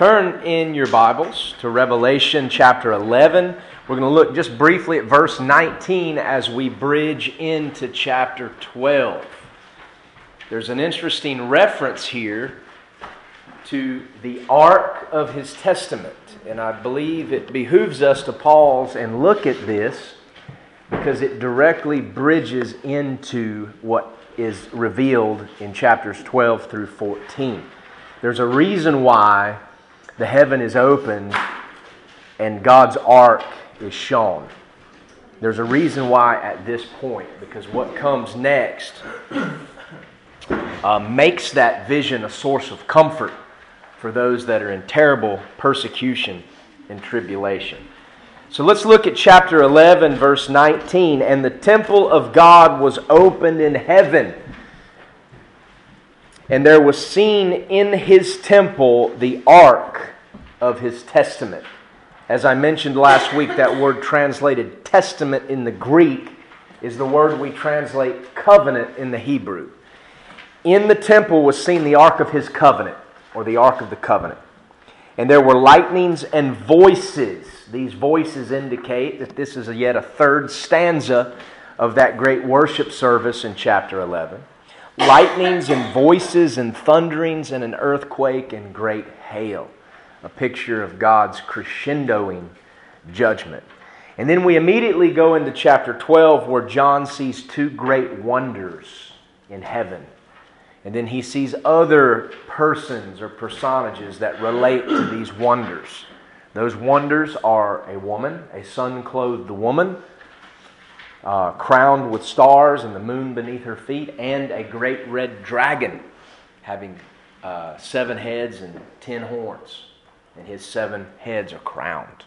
Turn in your Bibles to Revelation chapter 11. We're going to look just briefly at verse 19 as we bridge into chapter 12. There's an interesting reference here to the Ark of His Testament, and I believe it behooves us to pause and look at this because it directly bridges into what is revealed in chapters 12 through 14. There's a reason why the heaven is opened and God's ark is shown. There's a reason why at this point, because what comes next uh, makes that vision a source of comfort for those that are in terrible persecution and tribulation. So let's look at chapter 11, verse 19. And the temple of God was opened in heaven and there was seen in his temple the ark of his testament. As I mentioned last week, that word translated testament in the Greek is the word we translate covenant in the Hebrew. In the temple was seen the ark of his covenant, or the ark of the covenant. And there were lightnings and voices. These voices indicate that this is yet a third stanza of that great worship service in chapter 11 lightnings and voices and thunderings and an earthquake and great hail. A picture of God's crescendoing judgment. And then we immediately go into chapter 12 where John sees two great wonders in heaven. And then he sees other persons or personages that relate to these wonders. Those wonders are a woman, a sun clothed woman, uh, crowned with stars and the moon beneath her feet, and a great red dragon having uh, seven heads and ten horns. And his seven heads are crowned.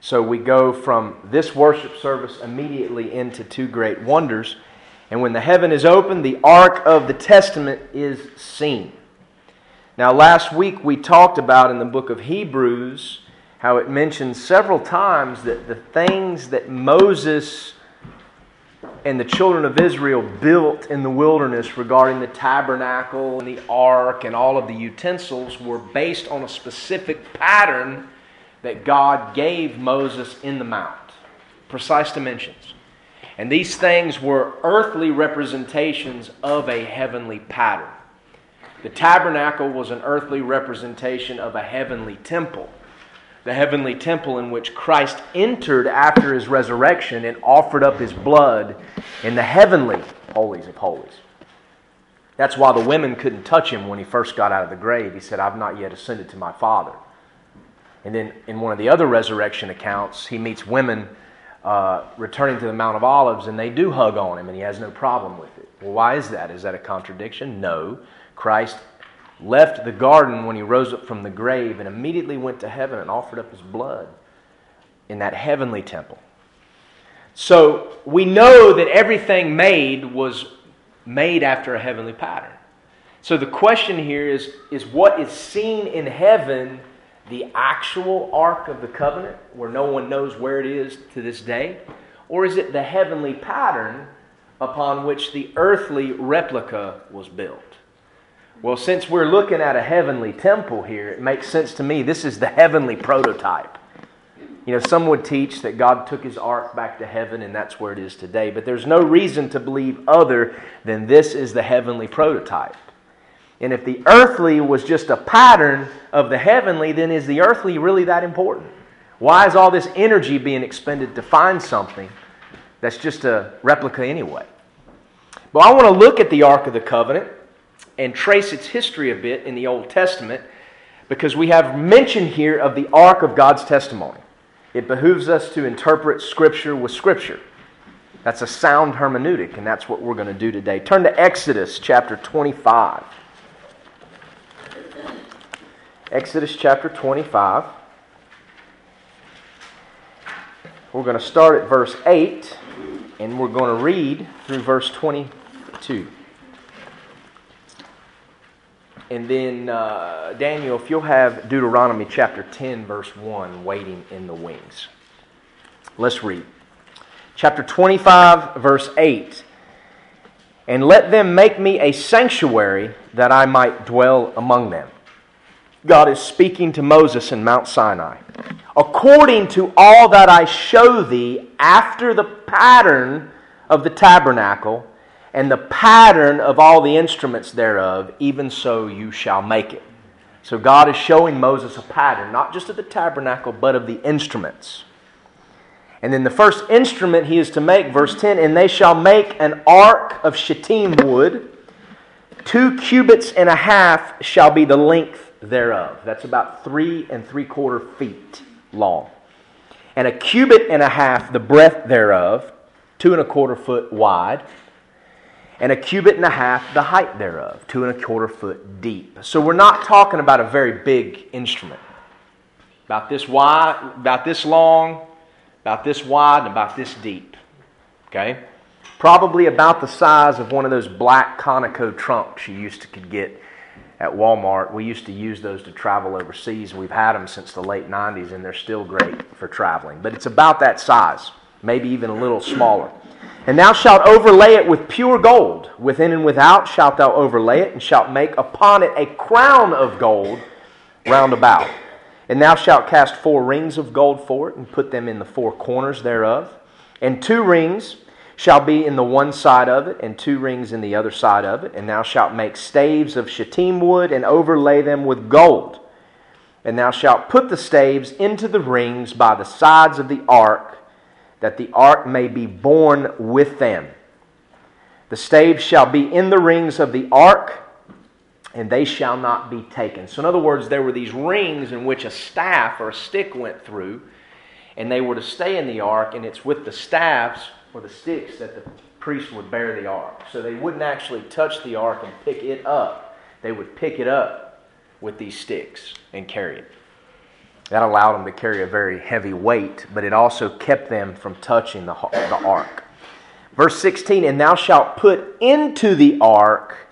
So we go from this worship service immediately into two great wonders. And when the heaven is opened, the ark of the testament is seen. Now, last week we talked about in the book of Hebrews how it mentions several times that the things that Moses and the children of Israel built in the wilderness regarding the tabernacle and the ark and all of the utensils were based on a specific pattern that God gave Moses in the mount, precise dimensions. And these things were earthly representations of a heavenly pattern. The tabernacle was an earthly representation of a heavenly temple the heavenly temple in which Christ entered after his resurrection and offered up his blood in the heavenly holies of holies. That's why the women couldn't touch him when he first got out of the grave. He said, I've not yet ascended to my Father. And then in one of the other resurrection accounts, he meets women uh, returning to the Mount of Olives, and they do hug on him, and he has no problem with it. Well, why is that? Is that a contradiction? No. Christ left the garden when he rose up from the grave and immediately went to heaven and offered up his blood in that heavenly temple. So we know that everything made was made after a heavenly pattern. So the question here is is what is seen in heaven the actual Ark of the Covenant, where no one knows where it is to this day? Or is it the heavenly pattern upon which the earthly replica was built? Well, since we're looking at a heavenly temple here, it makes sense to me this is the heavenly prototype. You know, some would teach that God took his ark back to heaven and that's where it is today, but there's no reason to believe other than this is the heavenly prototype. And if the earthly was just a pattern of the heavenly, then is the earthly really that important? Why is all this energy being expended to find something that's just a replica anyway? But I want to look at the Ark of the Covenant and trace its history a bit in the Old Testament because we have mention here of the ark of God's testimony. It behooves us to interpret Scripture with Scripture. That's a sound hermeneutic, and that's what we're going to do today. Turn to Exodus chapter 25. Exodus chapter 25. We're going to start at verse 8, and we're going to read through verse 22. And then, uh, Daniel, if you'll have Deuteronomy chapter 10, verse 1, waiting in the wings. Let's read. Chapter 25, verse 8. And let them make me a sanctuary that I might dwell among them. God is speaking to Moses in Mount Sinai. According to all that I show thee after the pattern of the tabernacle and the pattern of all the instruments thereof, even so you shall make it. So God is showing Moses a pattern, not just of the tabernacle, but of the instruments. And then the first instrument he is to make, verse 10, and they shall make an ark of shittim wood. Two cubits and a half shall be the length thereof. That's about three and three quarter feet long. And a cubit and a half the breadth thereof, two and a quarter foot wide. And a cubit and a half the height thereof, two and a quarter foot deep. So we're not talking about a very big instrument. About this wide, about this long, about this wide and about this deep. Okay? Probably about the size of one of those black Conoco trunks you used to could get at Walmart. We used to use those to travel overseas. We've had them since the late 90s and they're still great for traveling. But it's about that size, maybe even a little smaller. And thou shalt overlay it with pure gold. Within and without shalt thou overlay it, and shalt make upon it a crown of gold round about. And thou shalt cast four rings of gold for it, and put them in the four corners thereof. And two rings shall be in the one side of it, and two rings in the other side of it. And thou shalt make staves of shittim wood, and overlay them with gold. And thou shalt put the staves into the rings by the sides of the ark, that the ark may be borne with them. The staves shall be in the rings of the ark and they shall not be taken. So, in other words, there were these rings in which a staff or a stick went through, and they were to stay in the ark, and it's with the staffs or the sticks that the priest would bear the ark. So they wouldn't actually touch the ark and pick it up, they would pick it up with these sticks and carry it. That allowed them to carry a very heavy weight, but it also kept them from touching the, the ark. Verse 16, and thou shalt put into the ark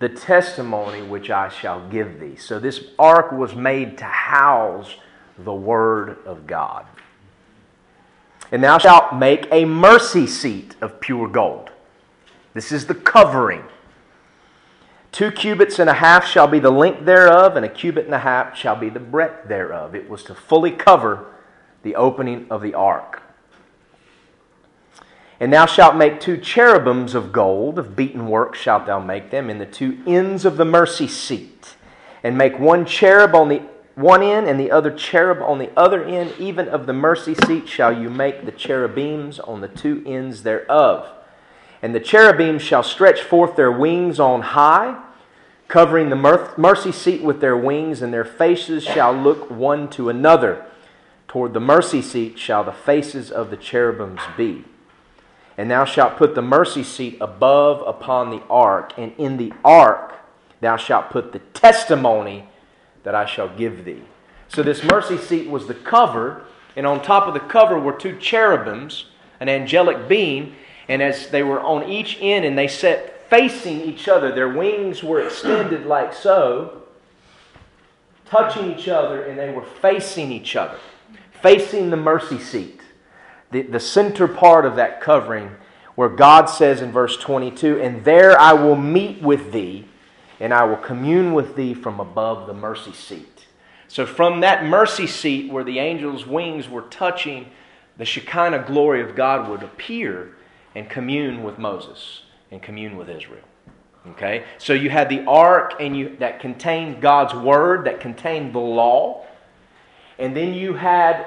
the testimony which I shall give thee. So this ark was made to house the word of God. And thou shalt make a mercy seat of pure gold. This is the covering. Two cubits and a half shall be the length thereof, and a cubit and a half shall be the breadth thereof. It was to fully cover the opening of the ark. And thou shalt make two cherubims of gold, of beaten work shalt thou make them, in the two ends of the mercy seat. And make one cherub on the one end, and the other cherub on the other end, even of the mercy seat shall you make the cherubims on the two ends thereof. And the cherubims shall stretch forth their wings on high, covering the mercy seat with their wings, and their faces shall look one to another. Toward the mercy seat shall the faces of the cherubims be. And thou shalt put the mercy seat above upon the ark, and in the ark thou shalt put the testimony that I shall give thee. So this mercy seat was the cover, and on top of the cover were two cherubims, an angelic being, and as they were on each end and they sat facing each other, their wings were extended like so, touching each other, and they were facing each other, facing the mercy seat the, the center part of that covering, where God says in verse 22, And there I will meet with thee, and I will commune with thee from above the mercy seat. So, from that mercy seat where the angel's wings were touching, the Shekinah glory of God would appear and commune with Moses and commune with Israel. Okay? So you had the ark and you that contained God's word, that contained the law. And then you had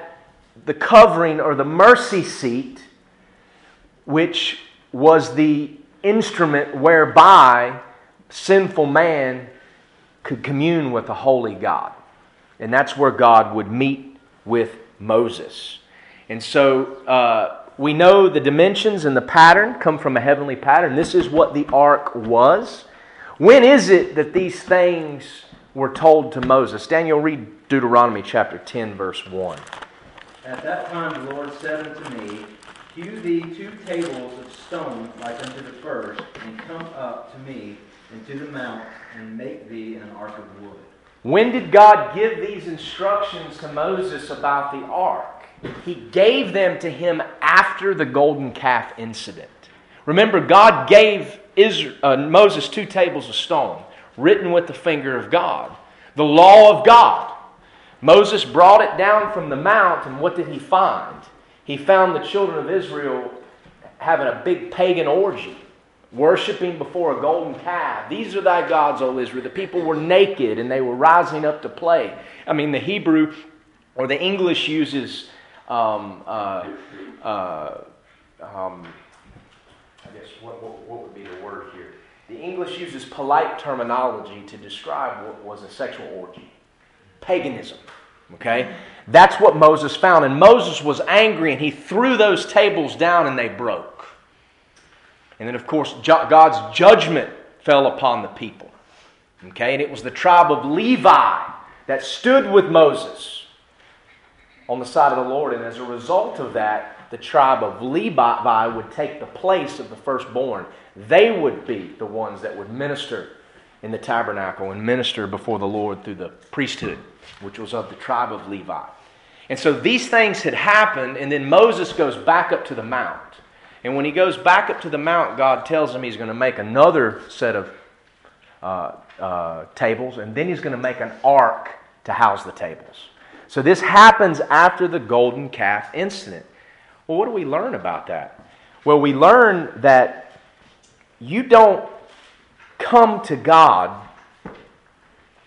the covering or the mercy seat, which was the instrument whereby sinful man could commune with the holy God. And that's where God would meet with Moses. And so uh, we know the dimensions and the pattern come from a heavenly pattern. This is what the ark was. When is it that these things were told to Moses? Daniel, read Deuteronomy chapter 10, verse 1. At that time the Lord said unto me, Hew thee two tables of stone like unto the first, and come up to me into the mount, and make thee an ark of wood. When did God give these instructions to Moses about the ark? He gave them to him after the golden calf incident. Remember, God gave Israel, uh, Moses two tables of stone written with the finger of God. the law of God. Moses brought it down from the mount, and what did he find? He found the children of Israel having a big pagan orgy, worshiping before a golden calf. These are thy gods, O Israel. The people were naked and they were rising up to play. I mean, the Hebrew or the English uses. Um, uh, uh, um, I guess what, what, what would be the word here? The English uses polite terminology to describe what was a sexual orgy paganism. Okay? That's what Moses found. And Moses was angry and he threw those tables down and they broke. And then, of course, God's judgment fell upon the people. Okay? And it was the tribe of Levi that stood with Moses on the side of the Lord. And as a result of that, the tribe of Levi would take the place of the firstborn. They would be the ones that would minister in the tabernacle and minister before the Lord through the priesthood, which was of the tribe of Levi. And so these things had happened, and then Moses goes back up to the mount. And when he goes back up to the mount, God tells him he's going to make another set of uh, uh, tables, and then he's going to make an ark to house the tables. So this happens after the golden calf incident. Well, what do we learn about that? Well, we learn that you don't come to God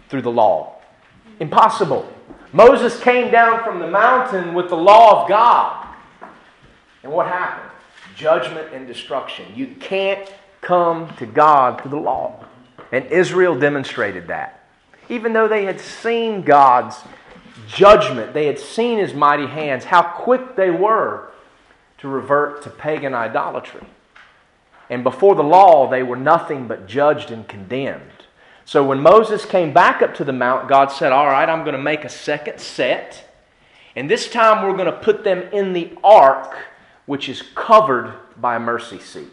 through the law. Impossible. Moses came down from the mountain with the law of God. And what happened? Judgment and destruction. You can't come to God through the law. And Israel demonstrated that. Even though they had seen God's judgment, they had seen his mighty hands, how quick they were to revert to pagan idolatry. And before the law, they were nothing but judged and condemned. So when Moses came back up to the mount, God said, All right, I'm going to make a second set. And this time we're going to put them in the ark, which is covered by a mercy seat.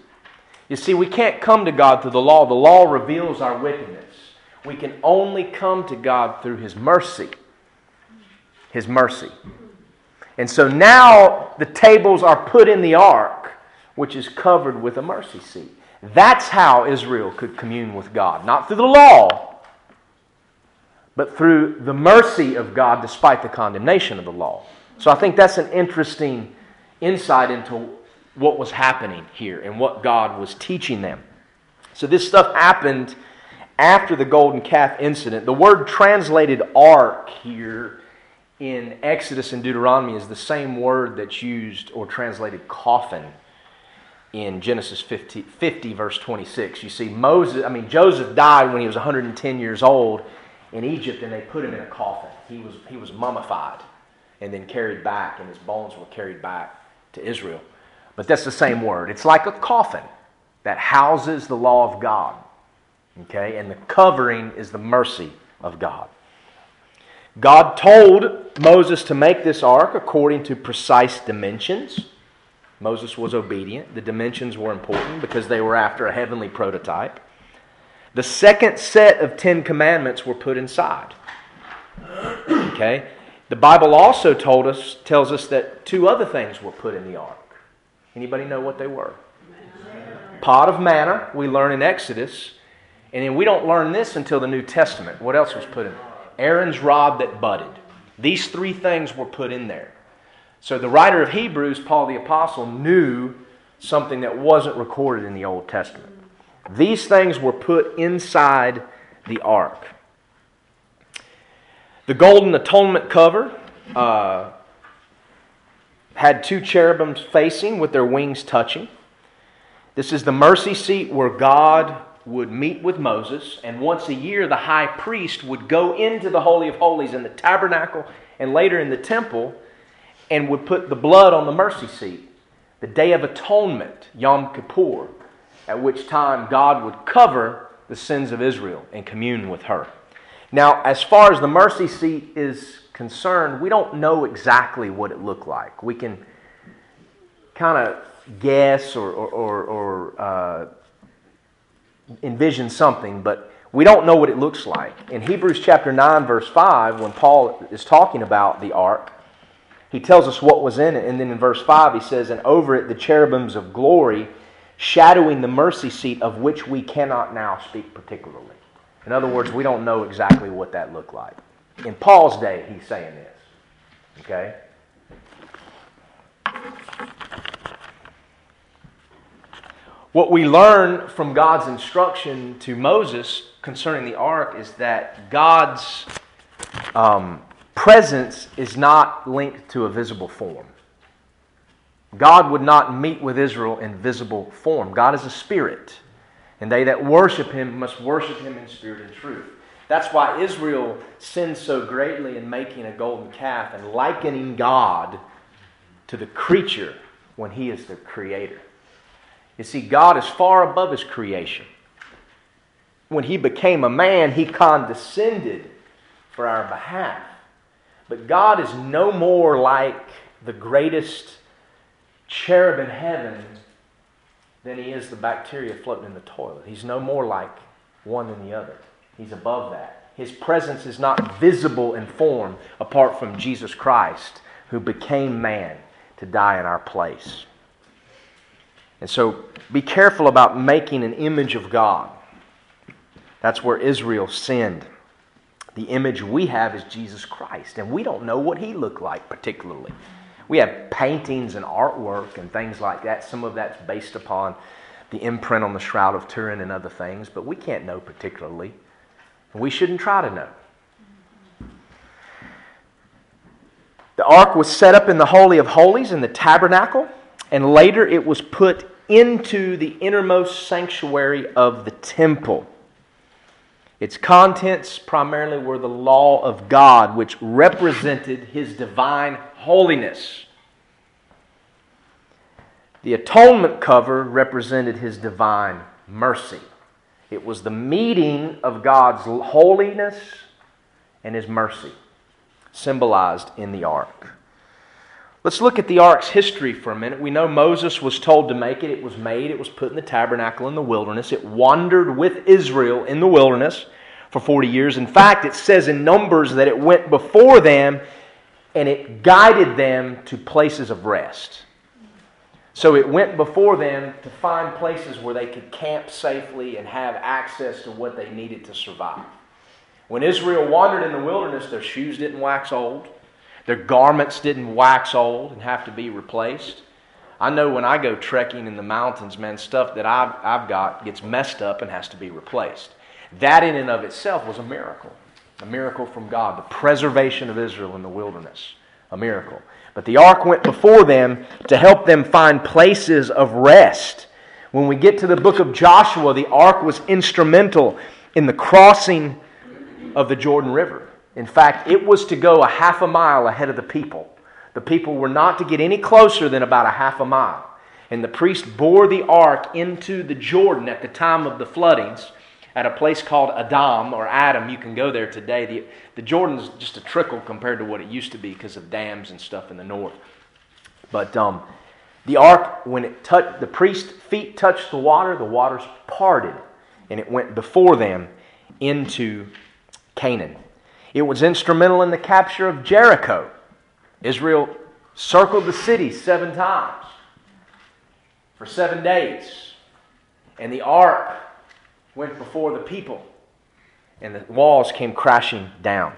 You see, we can't come to God through the law. The law reveals our wickedness. We can only come to God through His mercy. His mercy. And so now the tables are put in the ark, which is covered with a mercy seat. That's how Israel could commune with God. Not through the law, but through the mercy of God despite the condemnation of the law. So I think that's an interesting insight into what was happening here and what God was teaching them. So this stuff happened after the golden calf incident. The word translated ark here in Exodus and Deuteronomy is the same word that's used or translated coffin in Genesis 50, 50, verse 26. You see, Moses, I mean, Joseph died when he was 110 years old in Egypt, and they put him in a coffin. He was, he was mummified and then carried back, and his bones were carried back to Israel. But that's the same word. It's like a coffin that houses the law of God. Okay? And the covering is the mercy of God. God told Moses to make this ark according to precise dimensions. Moses was obedient. The dimensions were important because they were after a heavenly prototype. The second set of Ten Commandments were put inside. Okay? The Bible also told us, tells us that two other things were put in the ark. Anybody know what they were? Pot of manna, we learn in Exodus. And then we don't learn this until the New Testament. What else was put in? Aaron's rod that budded. These three things were put in there. So the writer of Hebrews, Paul the Apostle, knew something that wasn't recorded in the Old Testament. These things were put inside the ark. The golden atonement cover uh, had two cherubims facing with their wings touching. This is the mercy seat where God would meet with Moses, and once a year the high priest would go into the Holy of Holies in the tabernacle and later in the temple and would put the blood on the mercy seat. The Day of Atonement, Yom Kippur, at which time God would cover the sins of Israel and commune with her. Now, as far as the mercy seat is concerned, we don't know exactly what it looked like. We can kind of guess or, or, or, or uh, envision something, but we don't know what it looks like. In Hebrews chapter 9, verse 5, when Paul is talking about the ark, he tells us what was in it. And then in verse 5, he says, And over it the cherubims of glory, shadowing the mercy seat of which we cannot now speak particularly. In other words, we don't know exactly what that looked like. In Paul's day, he's saying this. Okay? What we learn from God's instruction to Moses concerning the ark is that God's um, presence is not linked to a visible form. God would not meet with Israel in visible form. God is a spirit, and they that worship him must worship him in spirit and truth. That's why Israel sins so greatly in making a golden calf and likening God to the creature when he is the creator. You see, God is far above his creation. When he became a man, he condescended for our behalf. But God is no more like the greatest cherub in heaven than he is the bacteria floating in the toilet. He's no more like one than the other. He's above that. His presence is not visible in form apart from Jesus Christ, who became man to die in our place. And so be careful about making an image of God. That's where Israel sinned. The image we have is Jesus Christ, and we don't know what he looked like particularly. We have paintings and artwork and things like that. Some of that's based upon the imprint on the Shroud of Turin and other things, but we can't know particularly. We shouldn't try to know. The ark was set up in the Holy of Holies in the tabernacle, and later it was put into the innermost sanctuary of the temple. Its contents primarily were the law of God, which represented his divine holiness. The atonement cover represented his divine mercy. It was the meeting of God's holiness and his mercy, symbolized in the ark. Let's look at the ark's history for a minute. We know Moses was told to make it. It was made, it was put in the tabernacle in the wilderness. It wandered with Israel in the wilderness for 40 years. In fact, it says in Numbers that it went before them and it guided them to places of rest. So it went before them to find places where they could camp safely and have access to what they needed to survive. When Israel wandered in the wilderness, their shoes didn't wax old. Their garments didn't wax old and have to be replaced. I know when I go trekking in the mountains, man, stuff that I've, I've got gets messed up and has to be replaced. That, in and of itself, was a miracle. A miracle from God. The preservation of Israel in the wilderness. A miracle. But the ark went before them to help them find places of rest. When we get to the book of Joshua, the ark was instrumental in the crossing of the Jordan River. In fact, it was to go a half a mile ahead of the people. The people were not to get any closer than about a half a mile. And the priest bore the ark into the Jordan at the time of the floodings at a place called Adam or Adam. You can go there today. The, the Jordan's just a trickle compared to what it used to be because of dams and stuff in the north. But um, the ark, when it touched, the priest's feet touched the water, the waters parted, and it went before them into Canaan. It was instrumental in the capture of Jericho. Israel circled the city seven times for seven days. And the ark went before the people, and the walls came crashing down.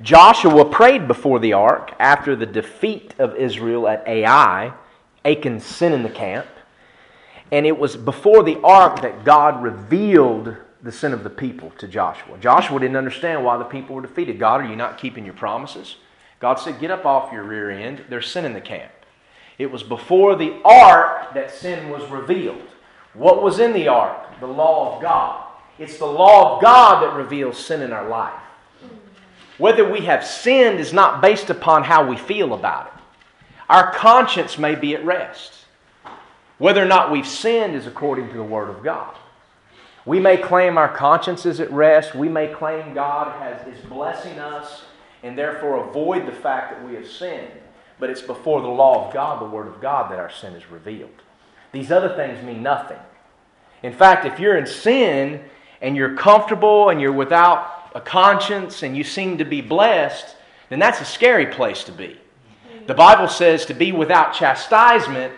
Joshua prayed before the ark after the defeat of Israel at Ai, Achan's sin in the camp. And it was before the ark that God revealed the sin of the people to Joshua. Joshua didn't understand why the people were defeated. God, are you not keeping your promises? God said, Get up off your rear end. There's sin in the camp. It was before the ark that sin was revealed. What was in the ark? The law of God. It's the law of God that reveals sin in our life. Whether we have sinned is not based upon how we feel about it. Our conscience may be at rest. Whether or not we've sinned is according to the Word of God. We may claim our conscience is at rest. We may claim God has, is blessing us and therefore avoid the fact that we have sinned. But it's before the law of God, the Word of God, that our sin is revealed. These other things mean nothing. In fact, if you're in sin and you're comfortable and you're without a conscience and you seem to be blessed, then that's a scary place to be. The Bible says to be without chastisement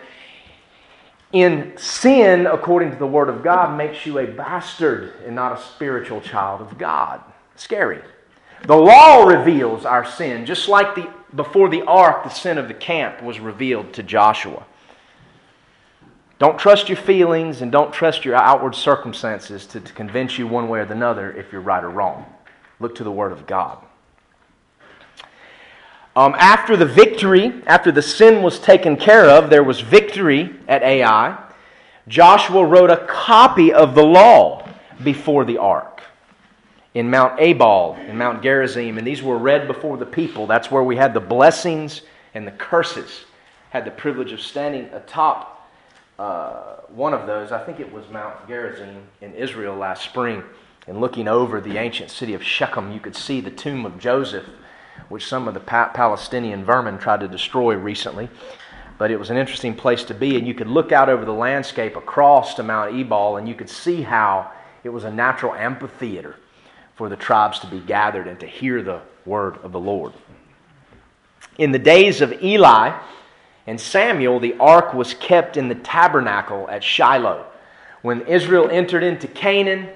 in sin, according to the Word of God, makes you a bastard and not a spiritual child of God. Scary. The law reveals our sin, just like the, before the ark, the sin of the camp was revealed to Joshua. Don't trust your feelings and don't trust your outward circumstances to, to convince you one way or another if you're right or wrong. Look to the Word of God. Um, after the victory, after the sin was taken care of, there was victory at Ai. Joshua wrote a copy of the law before the ark in Mount Ebal, in Mount Gerizim, and these were read before the people. That's where we had the blessings and the curses. Had the privilege of standing atop uh, one of those. I think it was Mount Gerizim in Israel last spring, and looking over the ancient city of Shechem, you could see the tomb of Joseph which some of the Palestinian vermin tried to destroy recently. But it was an interesting place to be, and you could look out over the landscape across to Mount Ebal, and you could see how it was a natural amphitheater for the tribes to be gathered and to hear the word of the Lord. In the days of Eli and Samuel, the ark was kept in the tabernacle at Shiloh. When Israel entered into Canaan,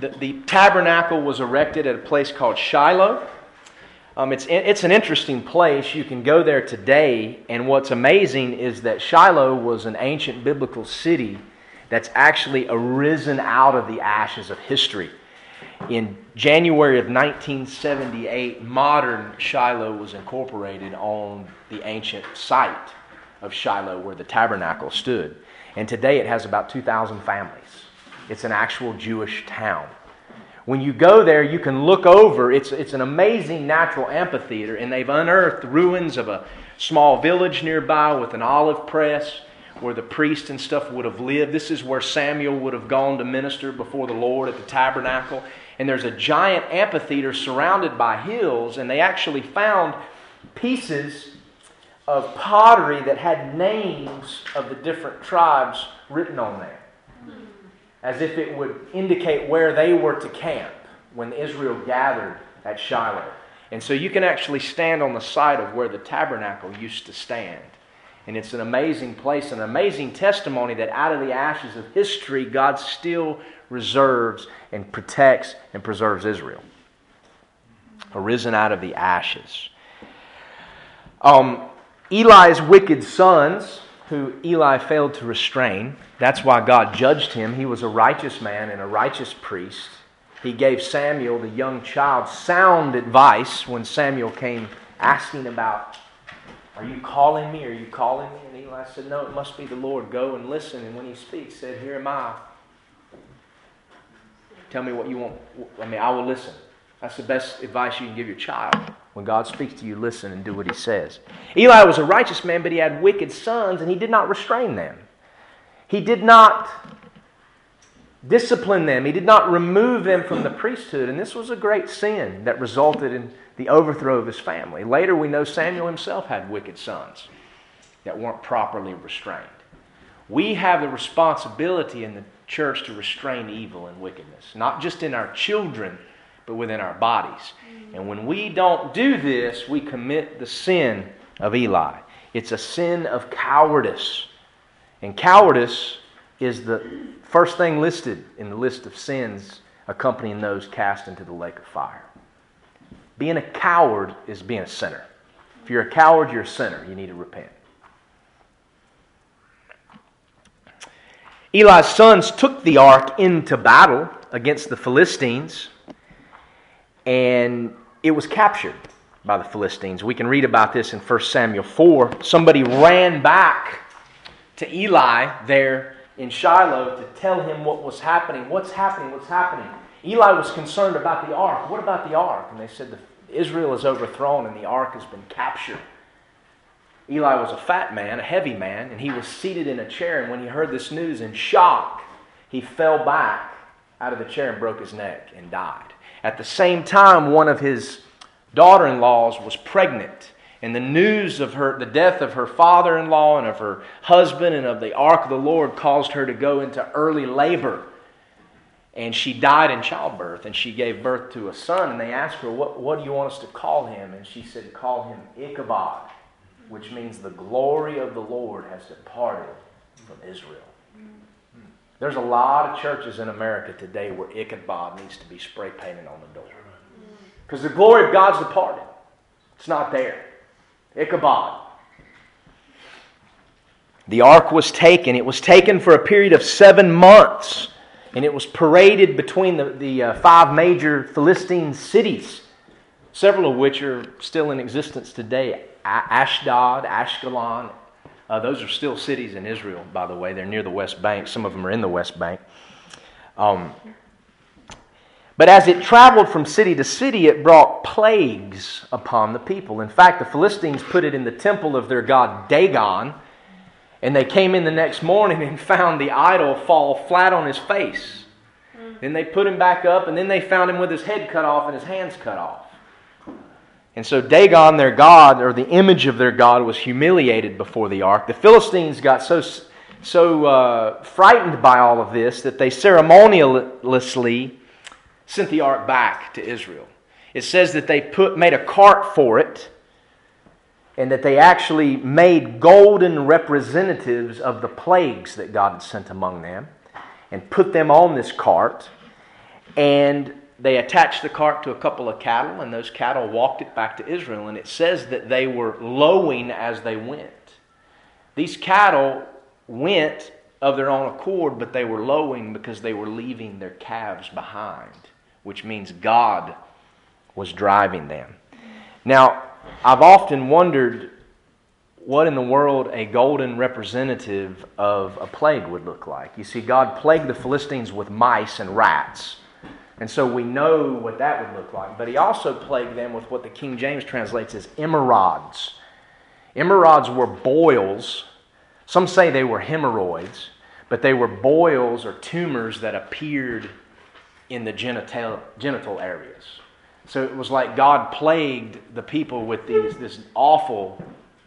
the, the tabernacle was erected at a place called Shiloh. Um, it's, it's an interesting place. You can go there today, and what's amazing is that Shiloh was an ancient biblical city that's actually arisen out of the ashes of history. In January of 1978, modern Shiloh was incorporated on the ancient site of Shiloh where the tabernacle stood. And today it has about 2,000 families. It's an actual Jewish town. When you go there, you can look over. It's, it's an amazing natural amphitheater, and they've unearthed ruins of a small village nearby with an olive press where the priest and stuff would have lived. This is where Samuel would have gone to minister before the Lord at the tabernacle. And there's a giant amphitheater surrounded by hills, and they actually found pieces of pottery that had names of the different tribes written on there as if it would indicate where they were to camp when Israel gathered at Shiloh. And so you can actually stand on the site of where the tabernacle used to stand. And it's an amazing place, an amazing testimony that out of the ashes of history, God still reserves and protects and preserves Israel. Arisen out of the ashes. Um, Eli's wicked sons who Eli failed to restrain. That's why God judged him. He was a righteous man and a righteous priest. He gave Samuel, the young child, sound advice when Samuel came asking about, Are you calling me? Are you calling me? And Eli said, No, it must be the Lord. Go and listen. And when he speaks, said, Here am I. Tell me what you want. I mean, I will listen. That's the best advice you can give your child. When God speaks to you, listen and do what he says. Eli was a righteous man, but he had wicked sons, and he did not restrain them. He did not discipline them. He did not remove them from the priesthood. And this was a great sin that resulted in the overthrow of his family. Later, we know Samuel himself had wicked sons that weren't properly restrained. We have the responsibility in the church to restrain evil and wickedness, not just in our children but within our bodies. And when we don't do this, we commit the sin of Eli. It's a sin of cowardice. And cowardice is the first thing listed in the list of sins accompanying those cast into the lake of fire. Being a coward is being a sinner. If you're a coward, you're a sinner. You need to repent. Eli's sons took the ark into battle against the Philistines and it was captured by the Philistines. We can read about this in 1 Samuel 4. Somebody ran back to Eli there in Shiloh to tell him what was happening. What's happening? What's happening? Eli was concerned about the ark. What about the ark? And they said, Israel is overthrown and the ark has been captured. Eli was a fat man, a heavy man, and he was seated in a chair. And when he heard this news in shock, he fell back out of the chair and broke his neck and died. At the same time, one of his daughter in laws was pregnant. And the news of her, the death of her father in law and of her husband and of the ark of the Lord caused her to go into early labor. And she died in childbirth. And she gave birth to a son. And they asked her, What, what do you want us to call him? And she said, Call him Ichabod, which means the glory of the Lord has departed from Israel. There's a lot of churches in America today where Ichabod needs to be spray painted on the door. Because the glory of God's departed. It's not there. Ichabod. The ark was taken. It was taken for a period of seven months. And it was paraded between the, the uh, five major Philistine cities, several of which are still in existence today Ashdod, Ashkelon. Uh, those are still cities in Israel, by the way. They're near the West Bank. Some of them are in the West Bank. Um, but as it traveled from city to city, it brought plagues upon the people. In fact, the Philistines put it in the temple of their god Dagon, and they came in the next morning and found the idol fall flat on his face. Then they put him back up, and then they found him with his head cut off and his hands cut off. And so Dagon, their god, or the image of their god, was humiliated before the ark. The Philistines got so, so uh, frightened by all of this that they ceremoniously sent the ark back to Israel. It says that they put, made a cart for it and that they actually made golden representatives of the plagues that God had sent among them and put them on this cart. And they attached the cart to a couple of cattle, and those cattle walked it back to Israel. And it says that they were lowing as they went. These cattle went of their own accord, but they were lowing because they were leaving their calves behind which means God was driving them. Now, I've often wondered what in the world a golden representative of a plague would look like. You see, God plagued the Philistines with mice and rats. And so we know what that would look like. But he also plagued them with what the King James translates as emerods. Emerods were boils. Some say they were hemorrhoids, but they were boils or tumors that appeared in the genital, genital areas. So it was like God plagued the people with these, this awful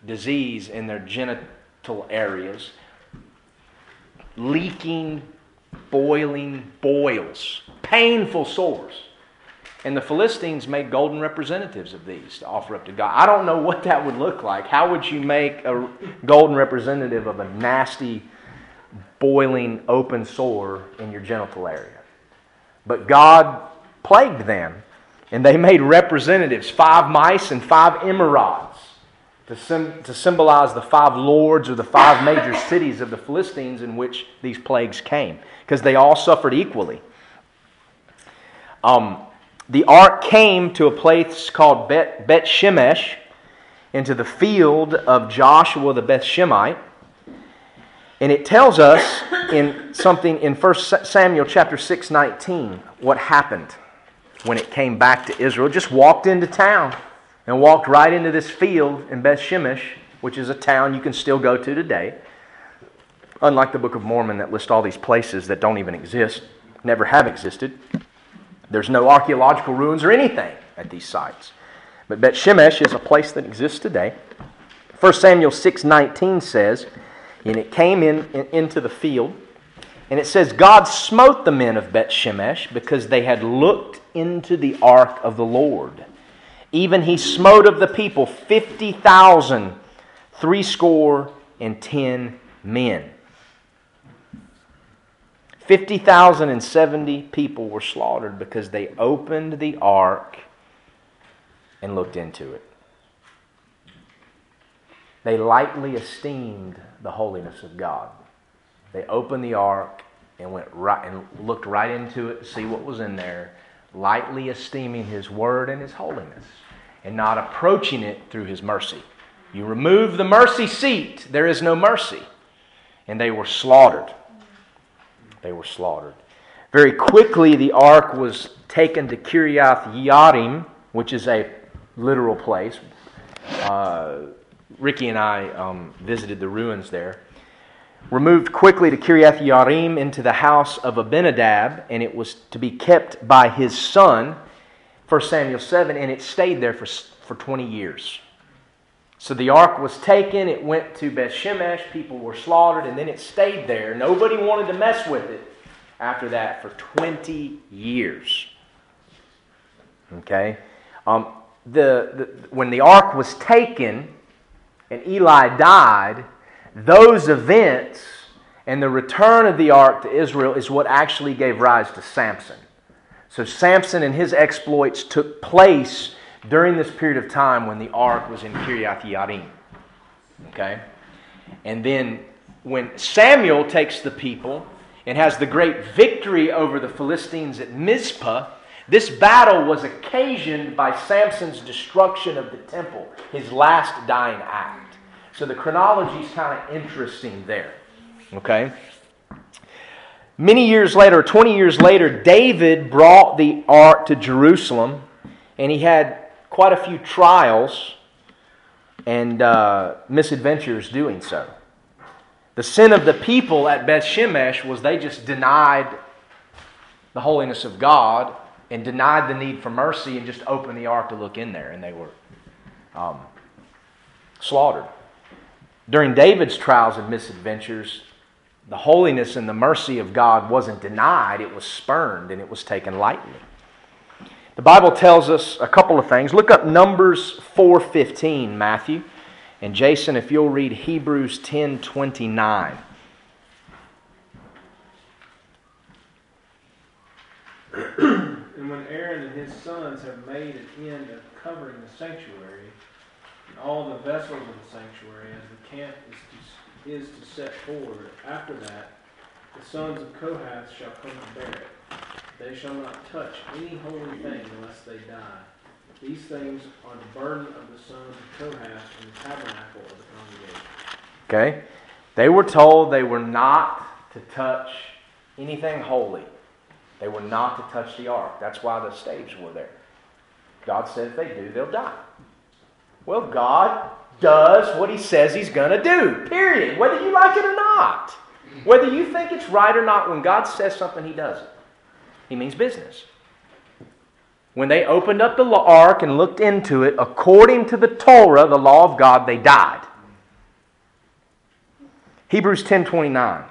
disease in their genital areas, leaking, boiling boils, painful sores. And the Philistines made golden representatives of these to offer up to God. I don't know what that would look like. How would you make a golden representative of a nasty, boiling, open sore in your genital area? But God plagued them, and they made representatives five mice and five emerods to, sim- to symbolize the five lords or the five major cities of the Philistines in which these plagues came, because they all suffered equally. Um, the ark came to a place called Bet, Bet Shemesh, into the field of Joshua the Beth Shemite. And it tells us in something in 1 Samuel chapter 6, 19, what happened when it came back to Israel. Just walked into town and walked right into this field in Beth Shemesh, which is a town you can still go to today. Unlike the Book of Mormon that lists all these places that don't even exist, never have existed. There's no archaeological ruins or anything at these sites. But Beth Shemesh is a place that exists today. 1 Samuel 6:19 says, and it came in, in, into the field. And it says, God smote the men of Beth Shemesh because they had looked into the ark of the Lord. Even he smote of the people 50,000, threescore and ten men. 50,070 people were slaughtered because they opened the ark and looked into it. They lightly esteemed the holiness of God. They opened the ark and went right and looked right into it to see what was in there, lightly esteeming his word and his holiness, and not approaching it through his mercy. You remove the mercy seat, there is no mercy. And they were slaughtered. They were slaughtered. Very quickly, the ark was taken to Kiriath Yarim, which is a literal place. Uh, Ricky and I um, visited the ruins there. Removed quickly to Kiriath Yarim into the house of Abinadab, and it was to be kept by his son, 1 Samuel 7, and it stayed there for, for 20 years. So the ark was taken, it went to Beth Shemesh, people were slaughtered, and then it stayed there. Nobody wanted to mess with it after that for 20 years. Okay? Um, the, the, when the ark was taken, and Eli died, those events And the return of the ark to Israel is what actually gave rise to Samson. So Samson and his exploits took place during this period of time when the ark was in Kiriath Yarim. Okay? And then when Samuel takes the people and has the great victory over the Philistines at Mizpah, this battle was occasioned by Samson's destruction of the temple, his last dying act. So the chronology is kind of interesting there. Okay? Many years later, 20 years later, David brought the ark to Jerusalem, and he had quite a few trials and uh, misadventures doing so. The sin of the people at Beth Shemesh was they just denied the holiness of God and denied the need for mercy and just opened the ark to look in there, and they were um, slaughtered. During David's trials and misadventures, the holiness and the mercy of God wasn't denied, it was spurned and it was taken lightly. The Bible tells us a couple of things. Look up Numbers 4:15, Matthew. And Jason, if you'll read Hebrews 10:29. and when Aaron and his sons have made an end of covering the sanctuary and all the vessels of the sanctuary as the camp is to, is to set forward, after that the sons of Kohath shall come and bear it. They shall not touch any holy thing unless they die. These things are the burden of the sons of Kohath in the tabernacle of the congregation. Okay? They were told they were not to touch anything holy. They were not to touch the ark. That's why the staves were there. God said if they do, they'll die. Well, God does what He says He's going to do, period. Whether you like it or not. Whether you think it's right or not, when God says something, He does it. He means business. When they opened up the ark and looked into it, according to the Torah, the law of God, they died. Hebrews 10:29.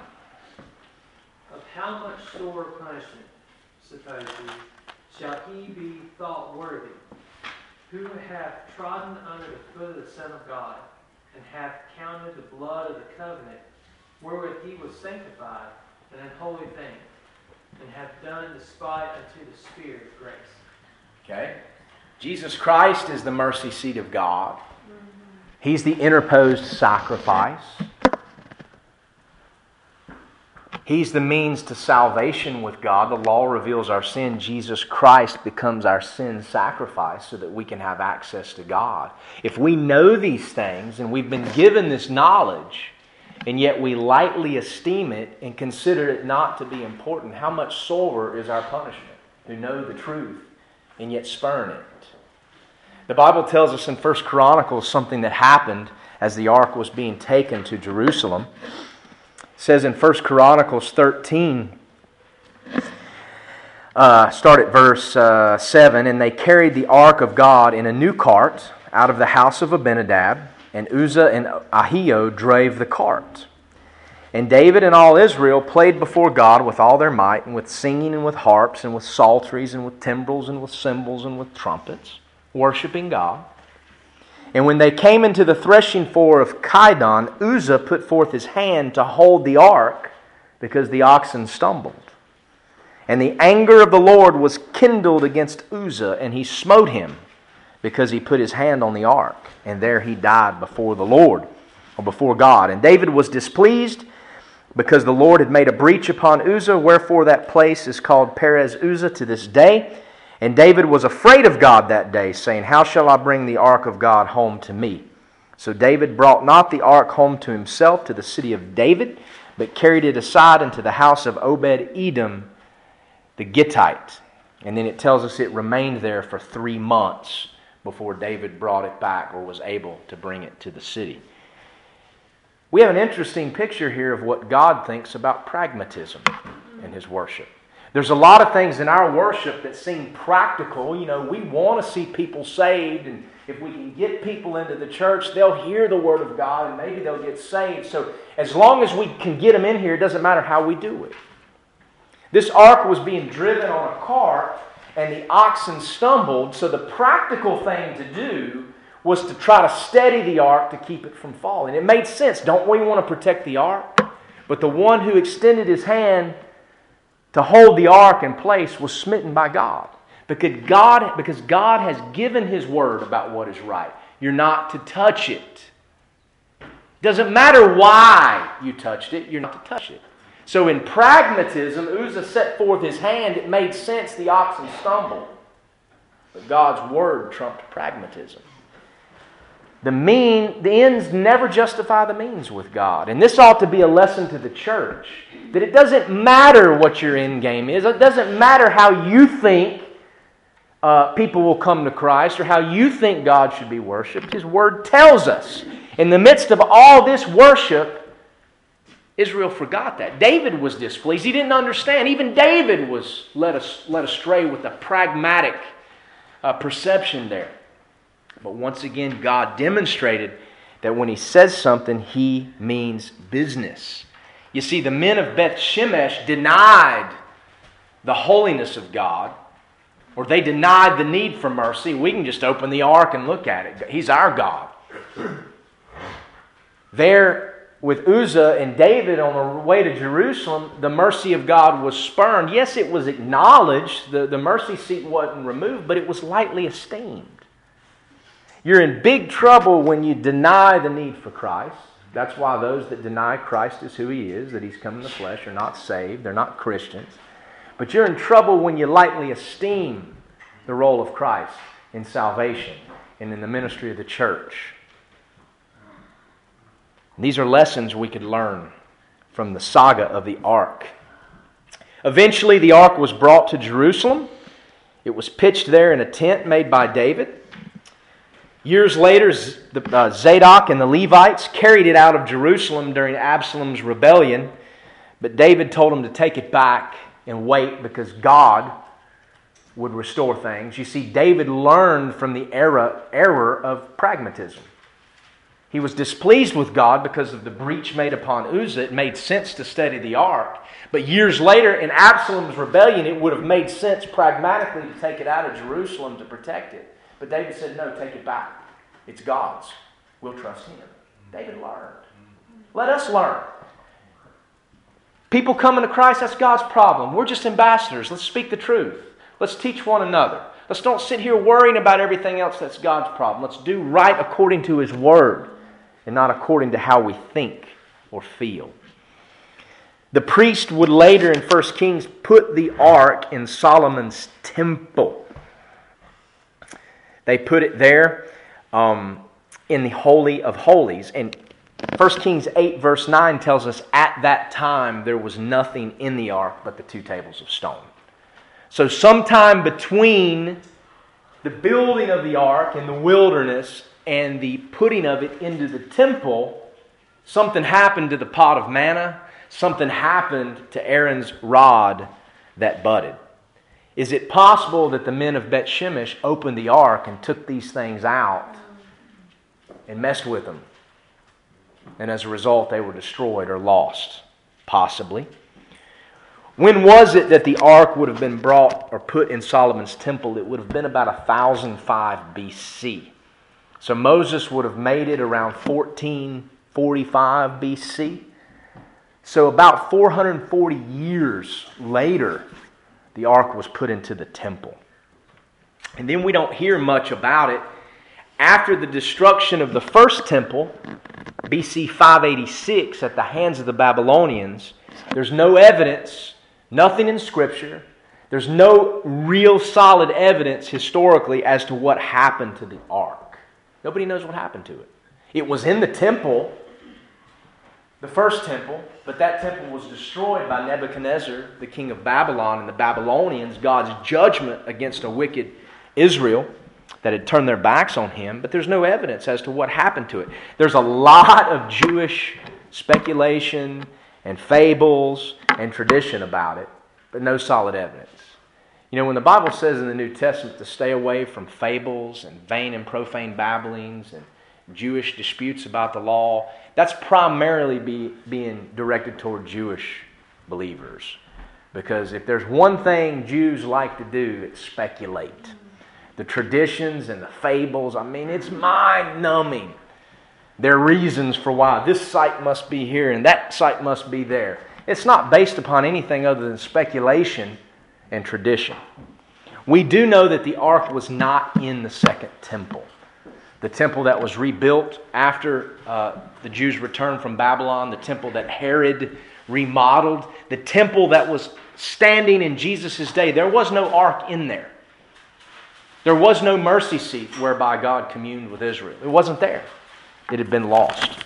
Of how much ye, shall he be thought worthy, who hath trodden under the foot of the Son of God, and hath counted the blood of the covenant, wherewith he was sanctified, an unholy thing, and hath done despite unto the Spirit of grace. Okay? Jesus Christ is the mercy seat of God. Mm-hmm. He's the interposed sacrifice. He's the means to salvation with God. The law reveals our sin. Jesus Christ becomes our sin sacrifice so that we can have access to God. If we know these things and we've been given this knowledge, and yet we lightly esteem it and consider it not to be important, how much sorer is our punishment who know the truth and yet spurn it? The Bible tells us in 1 Chronicles something that happened as the ark was being taken to Jerusalem. Says in 1 Chronicles 13, uh, start at verse uh, 7 And they carried the ark of God in a new cart out of the house of Abinadab and Uzzah and Ahio drave the cart. And David and all Israel played before God with all their might, and with singing, and with harps, and with psalteries, and with timbrels, and with cymbals, and with trumpets, worshiping God. And when they came into the threshing floor of Chidon, Uzzah put forth his hand to hold the ark, because the oxen stumbled. And the anger of the Lord was kindled against Uzzah, and he smote him because he put his hand on the ark, and there he died before the Lord, or before God. And David was displeased because the Lord had made a breach upon Uzzah, wherefore that place is called Perez Uzzah to this day. And David was afraid of God that day, saying, How shall I bring the ark of God home to me? So David brought not the ark home to himself to the city of David, but carried it aside into the house of Obed Edom the Gittite. And then it tells us it remained there for three months before David brought it back or was able to bring it to the city. We have an interesting picture here of what God thinks about pragmatism in his worship. There's a lot of things in our worship that seem practical. You know, we want to see people saved, and if we can get people into the church, they'll hear the Word of God and maybe they'll get saved. So, as long as we can get them in here, it doesn't matter how we do it. This ark was being driven on a cart and the oxen stumbled. So the practical thing to do was to try to steady the ark to keep it from falling. It made sense. Don't we want to protect the ark? But the one who extended his hand to hold the ark in place was smitten by God. Because God, because God has given his word about what is right. You're not to touch it. Doesn't matter why you touched it, you're not to touch it. So in pragmatism, Uzzah set forth his hand. It made sense the oxen stumbled. But God's word trumped pragmatism. The mean, the ends never justify the means with God. And this ought to be a lesson to the church. That it doesn't matter what your end game is. It doesn't matter how you think uh, people will come to Christ or how you think God should be worshiped. His word tells us. In the midst of all this worship, Israel forgot that. David was displeased. He didn't understand. Even David was led, led astray with a pragmatic uh, perception there. But once again, God demonstrated that when He says something, He means business. You see, the men of Beth Shemesh denied the holiness of God, or they denied the need for mercy. We can just open the ark and look at it. He's our God. There, with Uzzah and David on the way to Jerusalem, the mercy of God was spurned. Yes, it was acknowledged, the, the mercy seat wasn't removed, but it was lightly esteemed. You're in big trouble when you deny the need for Christ. That's why those that deny Christ is who He is, that He's come in the flesh, are not saved. They're not Christians. But you're in trouble when you lightly esteem the role of Christ in salvation and in the ministry of the church. These are lessons we could learn from the saga of the ark. Eventually, the ark was brought to Jerusalem. It was pitched there in a tent made by David. Years later, uh, Zadok and the Levites carried it out of Jerusalem during Absalom's rebellion, but David told them to take it back and wait because God would restore things. You see, David learned from the era, error of pragmatism. He was displeased with God because of the breach made upon Uzzah. It made sense to study the ark. But years later, in Absalom's rebellion, it would have made sense pragmatically to take it out of Jerusalem to protect it. But David said, No, take it back. It's God's. We'll trust Him. David learned. Let us learn. People coming to Christ, that's God's problem. We're just ambassadors. Let's speak the truth. Let's teach one another. Let's don't sit here worrying about everything else that's God's problem. Let's do right according to His Word and not according to how we think or feel. The priest would later in 1 Kings put the ark in Solomon's temple. They put it there um, in the Holy of Holies. And 1 Kings 8, verse 9 tells us at that time there was nothing in the ark but the two tables of stone. So, sometime between the building of the ark in the wilderness and the putting of it into the temple, something happened to the pot of manna, something happened to Aaron's rod that budded. Is it possible that the men of Beth Shemesh opened the ark and took these things out and messed with them? And as a result, they were destroyed or lost? Possibly. When was it that the ark would have been brought or put in Solomon's temple? It would have been about 1005 BC. So Moses would have made it around 1445 BC. So about 440 years later, the ark was put into the temple. And then we don't hear much about it. After the destruction of the first temple, BC 586, at the hands of the Babylonians, there's no evidence, nothing in Scripture, there's no real solid evidence historically as to what happened to the ark. Nobody knows what happened to it. It was in the temple, the first temple, but that temple was destroyed by Nebuchadnezzar, the king of Babylon, and the Babylonians, God's judgment against a wicked Israel that had turned their backs on him, but there's no evidence as to what happened to it. There's a lot of Jewish speculation and fables and tradition about it, but no solid evidence. You know, when the Bible says in the New Testament to stay away from fables and vain and profane babblings and Jewish disputes about the law, that's primarily be, being directed toward Jewish believers. Because if there's one thing Jews like to do, it's speculate. The traditions and the fables, I mean, it's mind numbing. There are reasons for why this site must be here and that site must be there. It's not based upon anything other than speculation and tradition. We do know that the ark was not in the second temple. The temple that was rebuilt after uh, the Jews returned from Babylon, the temple that Herod remodeled, the temple that was standing in Jesus' day, there was no ark in there. There was no mercy seat whereby God communed with Israel. It wasn't there. It had been lost.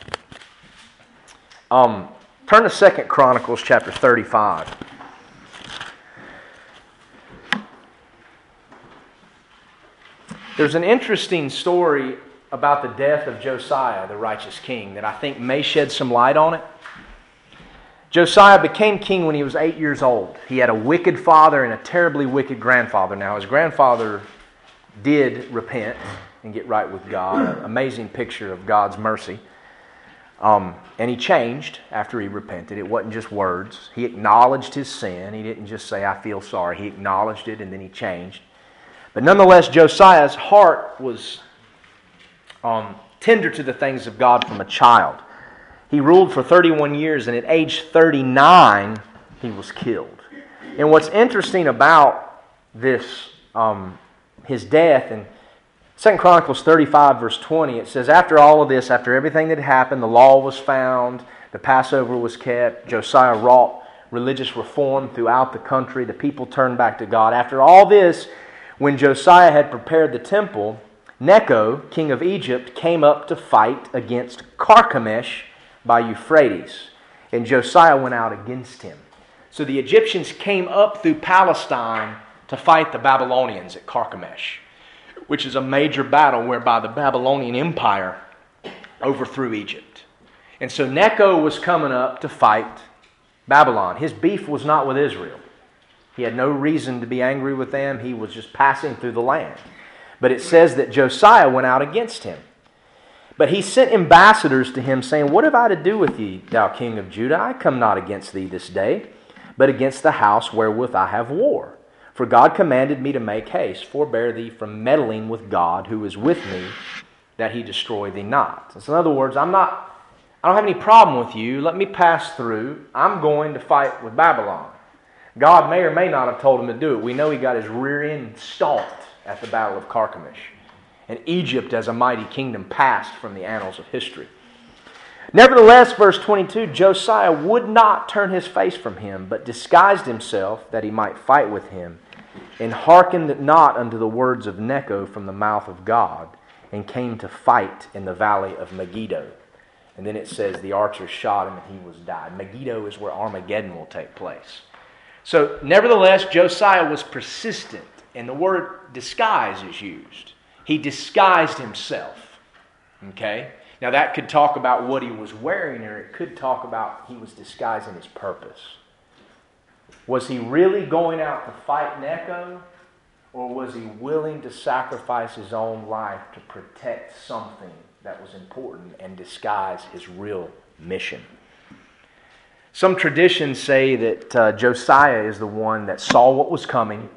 Um, turn to Second Chronicles chapter 35. There's an interesting story about the death of Josiah, the righteous king, that I think may shed some light on it. Josiah became king when he was eight years old. He had a wicked father and a terribly wicked grandfather. Now, his grandfather did repent and get right with God. Amazing picture of God's mercy. Um, and he changed after he repented. It wasn't just words. He acknowledged his sin. He didn't just say, I feel sorry. He acknowledged it and then he changed. But nonetheless, Josiah's heart was um, tender to the things of God from a child. He ruled for 31 years, and at age 39, he was killed. And what's interesting about this, um, his death, in 2 Chronicles 35, verse 20, it says, After all of this, after everything that happened, the law was found, the Passover was kept, Josiah wrought religious reform throughout the country, the people turned back to God. After all this, when Josiah had prepared the temple, Necho, king of Egypt, came up to fight against Carchemish by Euphrates, and Josiah went out against him. So the Egyptians came up through Palestine to fight the Babylonians at Carchemish, which is a major battle whereby the Babylonian Empire overthrew Egypt. And so Necho was coming up to fight Babylon. His beef was not with Israel. He had no reason to be angry with them. He was just passing through the land. But it says that Josiah went out against him. But he sent ambassadors to him, saying, What have I to do with thee, thou king of Judah? I come not against thee this day, but against the house wherewith I have war. For God commanded me to make haste, forbear thee from meddling with God who is with me, that he destroy thee not. So in other words, I'm not I don't have any problem with you. Let me pass through. I'm going to fight with Babylon. God may or may not have told him to do it. We know he got his rear end stomped at the Battle of Carchemish. And Egypt, as a mighty kingdom, passed from the annals of history. Nevertheless, verse 22 Josiah would not turn his face from him, but disguised himself that he might fight with him, and hearkened not unto the words of Necho from the mouth of God, and came to fight in the valley of Megiddo. And then it says the archers shot him and he was died. Megiddo is where Armageddon will take place. So, nevertheless, Josiah was persistent, and the word disguise is used. He disguised himself. Okay? Now, that could talk about what he was wearing, or it could talk about he was disguising his purpose. Was he really going out to fight Necho, or was he willing to sacrifice his own life to protect something that was important and disguise his real mission? Some traditions say that uh, Josiah is the one that saw what was coming.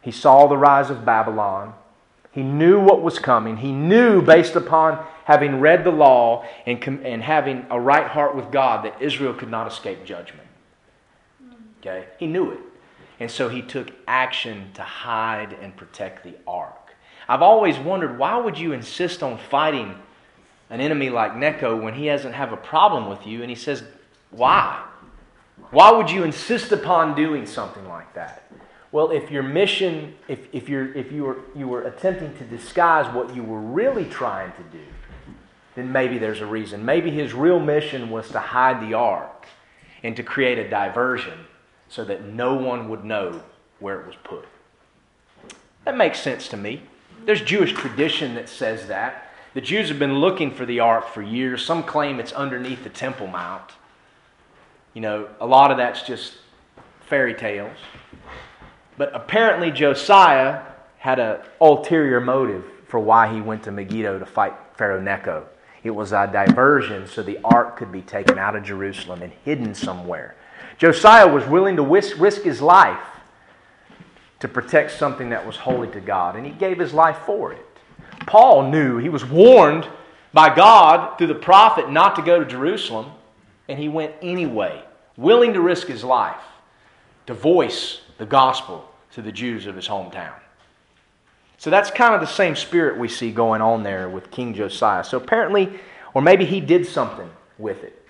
He saw the rise of Babylon. He knew what was coming. He knew, based upon having read the law and, com- and having a right heart with God, that Israel could not escape judgment. Okay? He knew it. And so he took action to hide and protect the ark. I've always wondered why would you insist on fighting an enemy like Necho when he doesn't have a problem with you? And he says, why? Why would you insist upon doing something like that? Well, if your mission, if, if, you're, if you, were, you were attempting to disguise what you were really trying to do, then maybe there's a reason. Maybe his real mission was to hide the ark and to create a diversion so that no one would know where it was put. That makes sense to me. There's Jewish tradition that says that. The Jews have been looking for the ark for years. Some claim it's underneath the Temple Mount. You know, a lot of that's just fairy tales. But apparently, Josiah had an ulterior motive for why he went to Megiddo to fight Pharaoh Necho. It was a diversion so the ark could be taken out of Jerusalem and hidden somewhere. Josiah was willing to risk his life to protect something that was holy to God, and he gave his life for it. Paul knew, he was warned by God through the prophet not to go to Jerusalem, and he went anyway, willing to risk his life to voice the gospel to the Jews of his hometown. So that's kind of the same spirit we see going on there with King Josiah. So apparently, or maybe he did something with it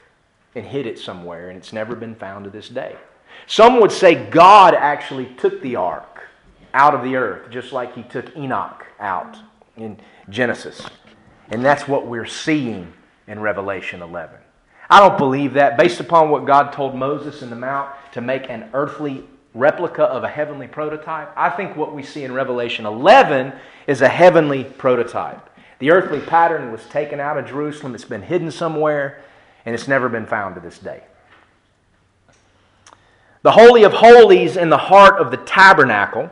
and hid it somewhere, and it's never been found to this day. Some would say God actually took the ark out of the earth, just like he took Enoch out in Genesis. And that's what we're seeing in Revelation 11. I don't believe that. Based upon what God told Moses in the Mount to make an earthly replica of a heavenly prototype, I think what we see in Revelation 11 is a heavenly prototype. The earthly pattern was taken out of Jerusalem, it's been hidden somewhere, and it's never been found to this day. The Holy of Holies in the heart of the tabernacle.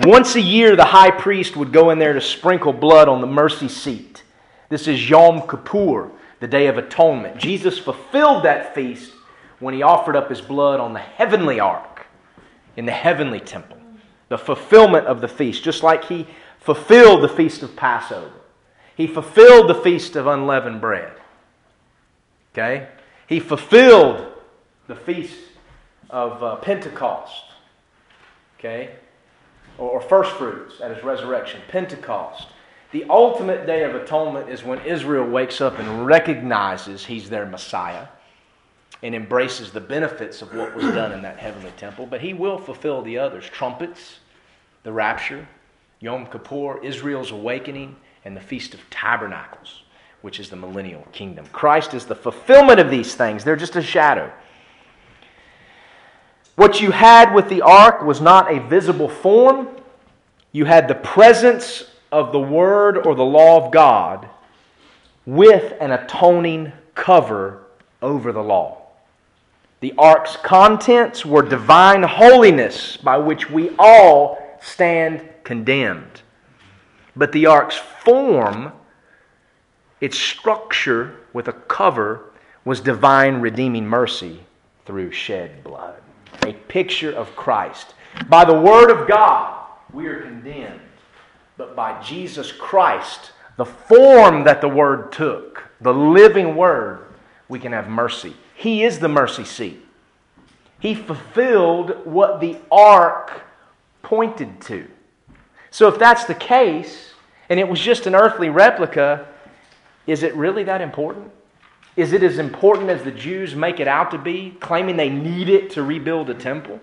Once a year, the high priest would go in there to sprinkle blood on the mercy seat. This is Yom Kippur, the Day of Atonement. Jesus fulfilled that feast when he offered up his blood on the heavenly ark in the heavenly temple. The fulfillment of the feast, just like he fulfilled the feast of Passover. He fulfilled the feast of unleavened bread. Okay? He fulfilled the feast of uh, Pentecost. Okay? Or, or first fruits at his resurrection. Pentecost. The ultimate day of atonement is when Israel wakes up and recognizes he's their Messiah and embraces the benefits of what was done in that heavenly temple. But he will fulfill the others trumpets, the rapture, Yom Kippur, Israel's awakening, and the Feast of Tabernacles, which is the millennial kingdom. Christ is the fulfillment of these things, they're just a shadow. What you had with the ark was not a visible form. You had the presence of the Word or the law of God with an atoning cover over the law. The ark's contents were divine holiness by which we all stand condemned. But the ark's form, its structure with a cover, was divine redeeming mercy through shed blood. A picture of Christ. By the Word of God, we are condemned but by Jesus Christ, the form that the Word took, the living Word, we can have mercy. He is the mercy seat. He fulfilled what the ark pointed to. So, if that's the case, and it was just an earthly replica, is it really that important? Is it as important as the Jews make it out to be, claiming they need it to rebuild a temple?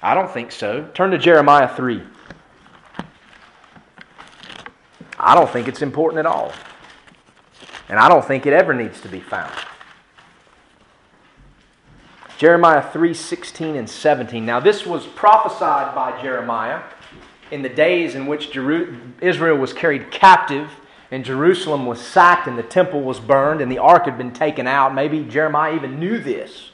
I don't think so. Turn to Jeremiah 3. I don't think it's important at all. And I don't think it ever needs to be found. Jeremiah 3:16 and 17. Now, this was prophesied by Jeremiah in the days in which Israel was carried captive and Jerusalem was sacked and the temple was burned and the ark had been taken out. Maybe Jeremiah even knew this.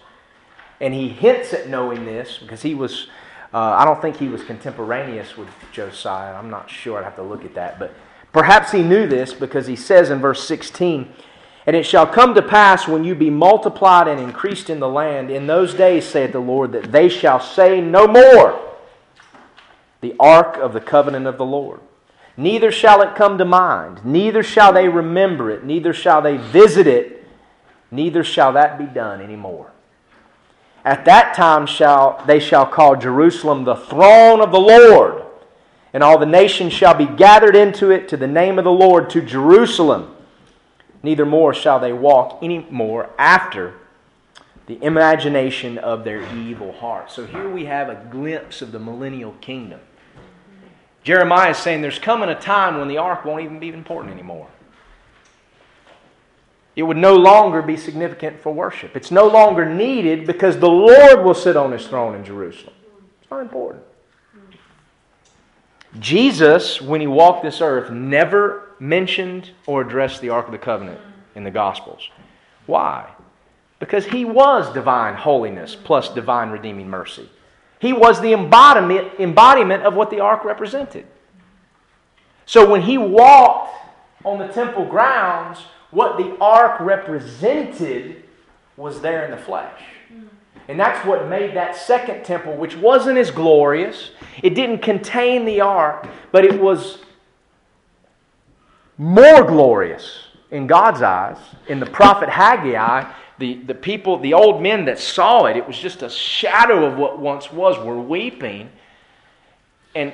And he hints at knowing this because he was, uh, I don't think he was contemporaneous with Josiah. I'm not sure. I'd have to look at that. But Perhaps he knew this because he says in verse 16, And it shall come to pass when you be multiplied and increased in the land, in those days, saith the Lord, that they shall say no more, the ark of the covenant of the Lord. Neither shall it come to mind, neither shall they remember it, neither shall they visit it, neither shall that be done any more. At that time shall they shall call Jerusalem the throne of the Lord and all the nations shall be gathered into it to the name of the Lord, to Jerusalem. Neither more shall they walk any more after the imagination of their evil heart. So here we have a glimpse of the millennial kingdom. Jeremiah is saying there's coming a time when the ark won't even be important anymore. It would no longer be significant for worship. It's no longer needed because the Lord will sit on his throne in Jerusalem. It's not important. Jesus, when he walked this earth, never mentioned or addressed the Ark of the Covenant in the Gospels. Why? Because he was divine holiness plus divine redeeming mercy. He was the embodiment, embodiment of what the ark represented. So when he walked on the temple grounds, what the ark represented was there in the flesh. And that's what made that second temple, which wasn't as glorious, it didn't contain the ark, but it was more glorious in God's eyes. In the prophet Haggai, the, the people, the old men that saw it, it was just a shadow of what once was, were weeping. And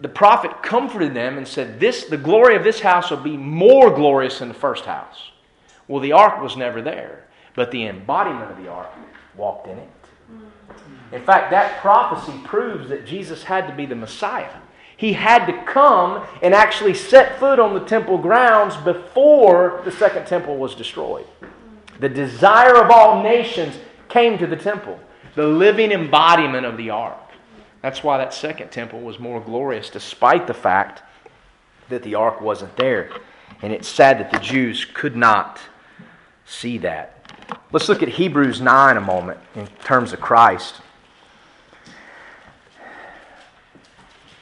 the prophet comforted them and said, This the glory of this house will be more glorious than the first house. Well, the ark was never there, but the embodiment of the ark walked in it. In fact, that prophecy proves that Jesus had to be the Messiah. He had to come and actually set foot on the temple grounds before the second temple was destroyed. The desire of all nations came to the temple, the living embodiment of the ark. That's why that second temple was more glorious, despite the fact that the ark wasn't there. And it's sad that the Jews could not see that. Let's look at Hebrews 9 a moment in terms of Christ.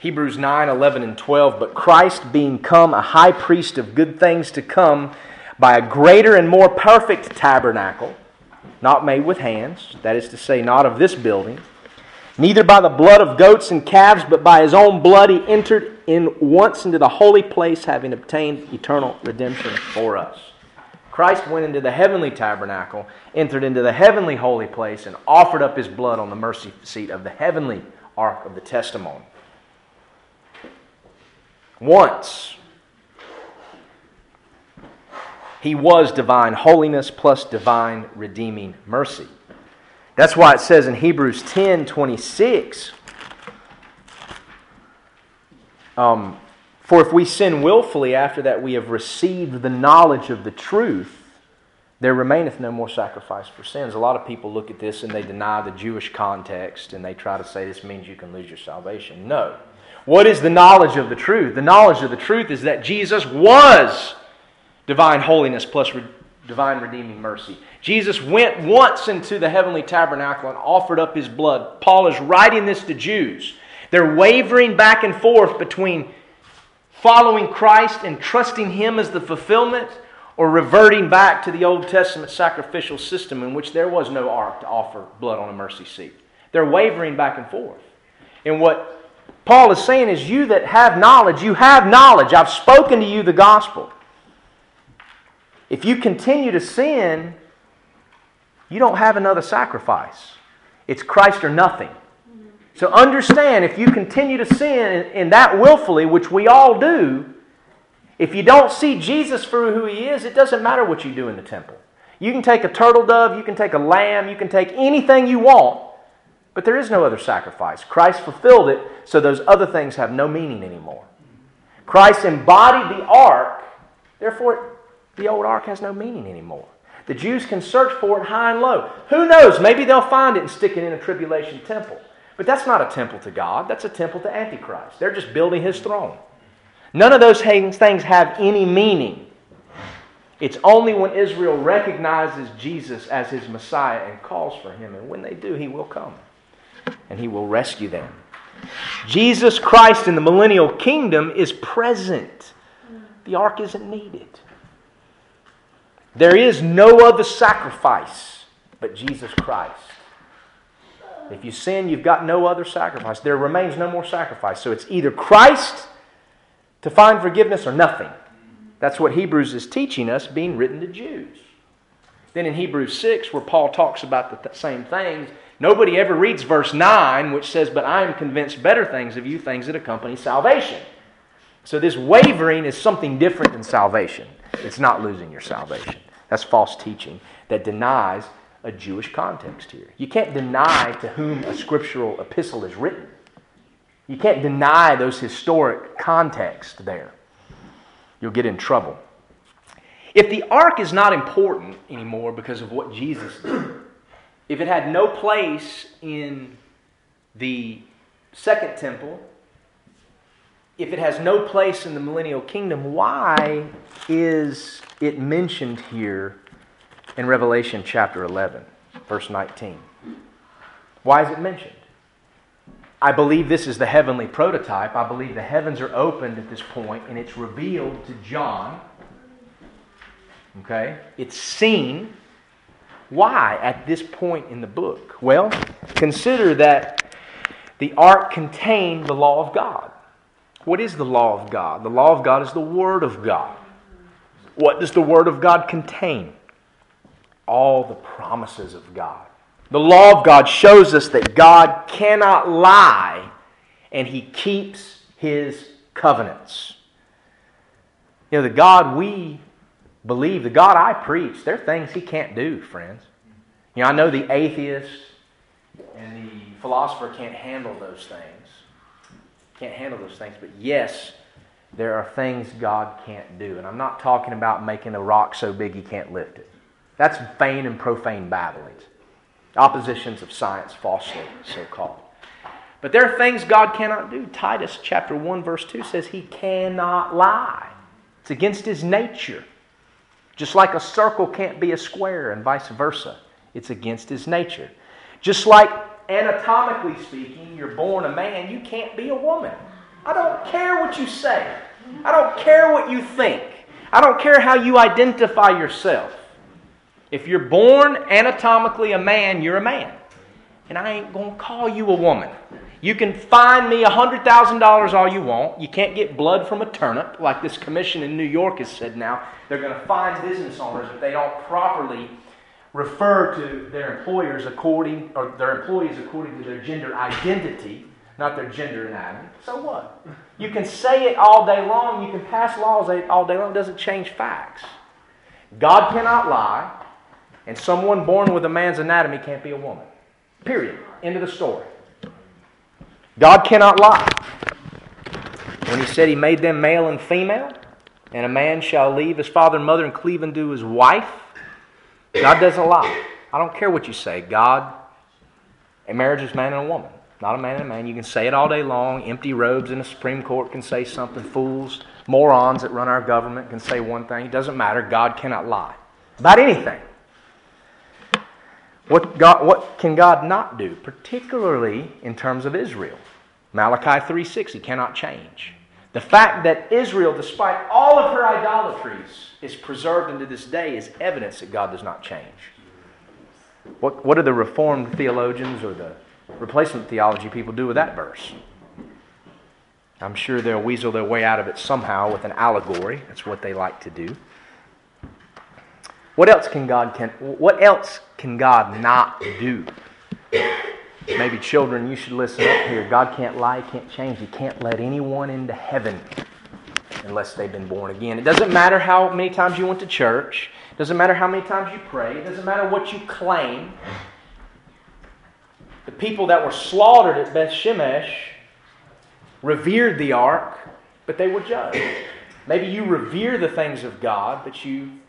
Hebrews 9, 11, and 12. But Christ, being come a high priest of good things to come, by a greater and more perfect tabernacle, not made with hands, that is to say, not of this building, neither by the blood of goats and calves, but by his own blood he entered in once into the holy place, having obtained eternal redemption for us. Christ went into the heavenly tabernacle, entered into the heavenly holy place, and offered up his blood on the mercy seat of the heavenly ark of the testimony. Once, he was divine holiness plus divine redeeming mercy. That's why it says in Hebrews 10 26, um, For if we sin willfully after that we have received the knowledge of the truth, there remaineth no more sacrifice for sins. A lot of people look at this and they deny the Jewish context and they try to say this means you can lose your salvation. No. What is the knowledge of the truth? The knowledge of the truth is that Jesus was divine holiness plus re- divine redeeming mercy. Jesus went once into the heavenly tabernacle and offered up his blood. Paul is writing this to Jews. They're wavering back and forth between following Christ and trusting him as the fulfillment or reverting back to the Old Testament sacrificial system in which there was no ark to offer blood on a mercy seat. They're wavering back and forth. And what Paul is saying is, You that have knowledge, you have knowledge. I've spoken to you the gospel. If you continue to sin, you don't have another sacrifice. It's Christ or nothing. So understand if you continue to sin in that willfully, which we all do, if you don't see Jesus for who he is, it doesn't matter what you do in the temple. You can take a turtle dove, you can take a lamb, you can take anything you want, but there is no other sacrifice. Christ fulfilled it, so those other things have no meaning anymore. Christ embodied the ark, therefore the old ark has no meaning anymore. The Jews can search for it high and low. Who knows? Maybe they'll find it and stick it in a tribulation temple. But that's not a temple to God, that's a temple to Antichrist. They're just building his throne. None of those things have any meaning. It's only when Israel recognizes Jesus as his Messiah and calls for him. And when they do, he will come and he will rescue them. Jesus Christ in the millennial kingdom is present. The ark isn't needed. There is no other sacrifice but Jesus Christ. If you sin, you've got no other sacrifice. There remains no more sacrifice. So it's either Christ to find forgiveness or nothing. That's what Hebrews is teaching us, being written to Jews. Then in Hebrews 6, where Paul talks about the th- same things, nobody ever reads verse 9, which says, But I am convinced better things of you, things that accompany salvation. So this wavering is something different than salvation. It's not losing your salvation. That's false teaching that denies a Jewish context here. You can't deny to whom a scriptural epistle is written. You can't deny those historic context there. You'll get in trouble. If the ark is not important anymore because of what Jesus did, if it had no place in the second temple, if it has no place in the millennial kingdom, why is it mentioned here in Revelation chapter 11, verse 19? Why is it mentioned? I believe this is the heavenly prototype. I believe the heavens are opened at this point and it's revealed to John Okay? It's seen. Why at this point in the book? Well, consider that the ark contained the law of God. What is the law of God? The law of God is the Word of God. What does the Word of God contain? All the promises of God. The law of God shows us that God cannot lie and He keeps His covenants. You know, the God we believe, the God I preach, there are things He can't do, friends. You know, I know the atheist and the philosopher can't handle those things. Can't handle those things, but yes, there are things God can't do. And I'm not talking about making a rock so big he can't lift it. That's vain and profane babblings. Oppositions of science, falsely so called. But there are things God cannot do. Titus chapter 1, verse 2 says he cannot lie. It's against his nature. Just like a circle can't be a square and vice versa. It's against his nature. Just like anatomically speaking, you're born a man, you can't be a woman. I don't care what you say. I don't care what you think. I don't care how you identify yourself. If you're born anatomically a man, you're a man. And I ain't going to call you a woman. You can fine me $100,000 all you want. You can't get blood from a turnip, like this commission in New York has said now. They're going to fine business owners if they don't properly refer to their employers according, or their employees according to their gender identity not their gender anatomy. So what? You can say it all day long, you can pass laws all day long, it doesn't change facts. God cannot lie, and someone born with a man's anatomy can't be a woman. Period. End of the story. God cannot lie. When he said he made them male and female, and a man shall leave his father and mother and cleave unto his wife, God doesn't lie. I don't care what you say. God, a marriage is man and a woman not a man and a man. You can say it all day long. Empty robes in the Supreme Court can say something. Fools, morons that run our government can say one thing. It doesn't matter. God cannot lie about anything. What, God, what can God not do, particularly in terms of Israel? Malachi 3:6, he cannot change. The fact that Israel, despite all of her idolatries, is preserved unto this day is evidence that God does not change. What, what do the Reformed theologians or the replacement theology people do with that verse. I'm sure they'll weasel their way out of it somehow with an allegory. That's what they like to do. What else can God can what else can God not do? Maybe children, you should listen up here. God can't lie, can't change. He can't let anyone into heaven unless they've been born again. It doesn't matter how many times you went to church. It doesn't matter how many times you pray. It doesn't matter what you claim the people that were slaughtered at Beth Shemesh revered the ark, but they were judged. Maybe you revere the things of God, but you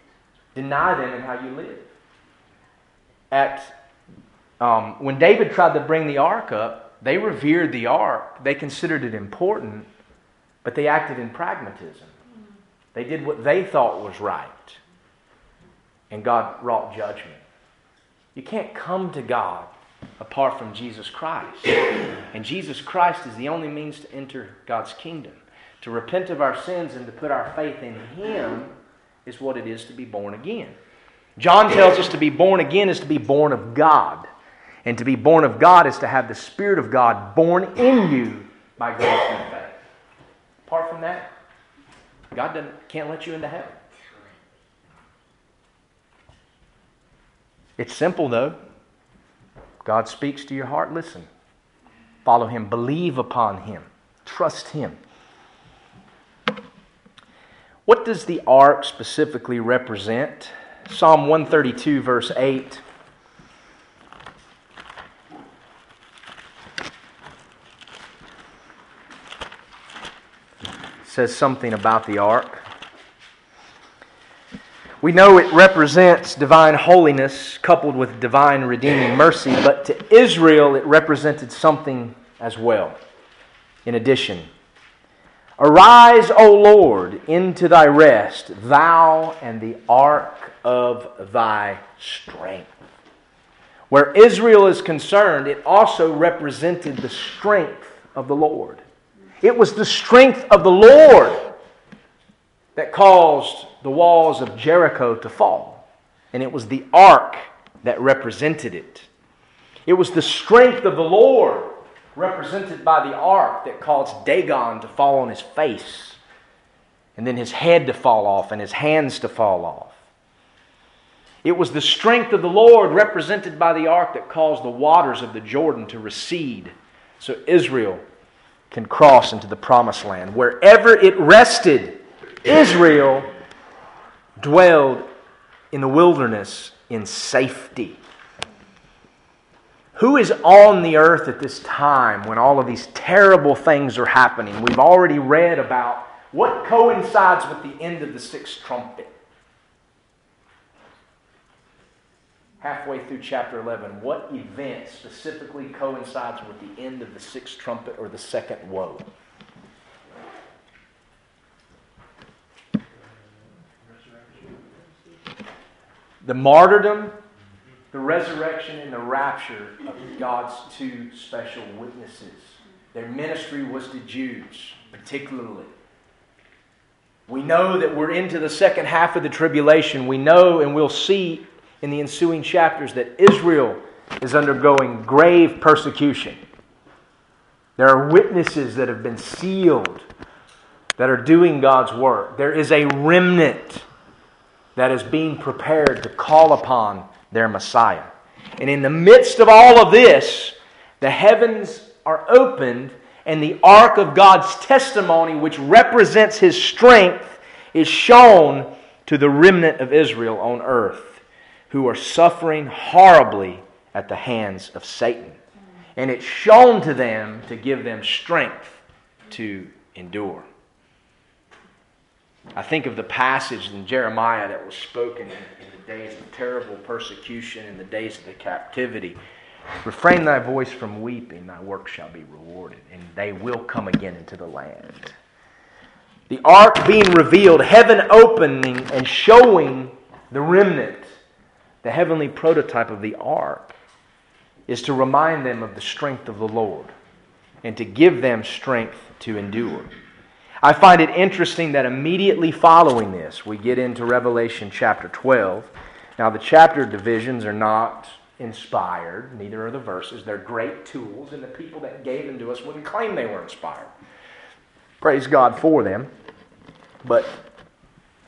deny them in how you live. At um, when David tried to bring the ark up, they revered the ark. They considered it important, but they acted in pragmatism. They did what they thought was right, and God wrought judgment. You can't come to God apart from Jesus Christ. And Jesus Christ is the only means to enter God's kingdom. To repent of our sins and to put our faith in Him is what it is to be born again. John tells us to be born again is to be born of God. And to be born of God is to have the Spirit of God born in you by grace and faith. Apart from that, God can't let you into heaven. It's simple, though. God speaks to your heart, listen. Follow Him. Believe upon Him. Trust Him. What does the ark specifically represent? Psalm 132, verse 8. says something about the ark. We know it represents divine holiness coupled with divine redeeming mercy, but to Israel it represented something as well. In addition, Arise, O Lord, into thy rest, thou and the ark of thy strength. Where Israel is concerned, it also represented the strength of the Lord. It was the strength of the Lord that caused the walls of Jericho to fall. And it was the ark that represented it. It was the strength of the Lord, represented by the ark, that caused Dagon to fall on his face. and then his head to fall off and his hands to fall off. It was the strength of the Lord represented by the ark that caused the waters of the Jordan to recede so Israel can cross into the promised land. Wherever it rested, Israel dwelled in the wilderness in safety. Who is on the earth at this time when all of these terrible things are happening? We've already read about what coincides with the end of the sixth trumpet. halfway through chapter 11, what event specifically coincides with the end of the sixth trumpet or the second woe? The martyrdom, the resurrection, and the rapture of God's two special witnesses. Their ministry was to Jews, particularly. We know that we're into the second half of the tribulation. We know and we'll see in the ensuing chapters that Israel is undergoing grave persecution. There are witnesses that have been sealed that are doing God's work. There is a remnant that is being prepared to call upon their Messiah. And in the midst of all of this, the heavens are opened, and the ark of God's testimony, which represents his strength, is shown to the remnant of Israel on earth who are suffering horribly at the hands of Satan. And it's shown to them to give them strength to endure. I think of the passage in Jeremiah that was spoken in, the days of terrible persecution, in the days of the captivity. Refrain thy voice from weeping, thy work shall be rewarded, and they will come again into the land. The ark being revealed, heaven opening and showing the remnant the heavenly prototype of the ark, is to remind them of the strength of the Lord and to give them strength to endure. I find it interesting that immediately following this, we get into Revelation chapter 12. Now, the chapter divisions are not inspired, neither are the verses. They're great tools, and the people that gave them to us wouldn't claim they were inspired. Praise God for them. But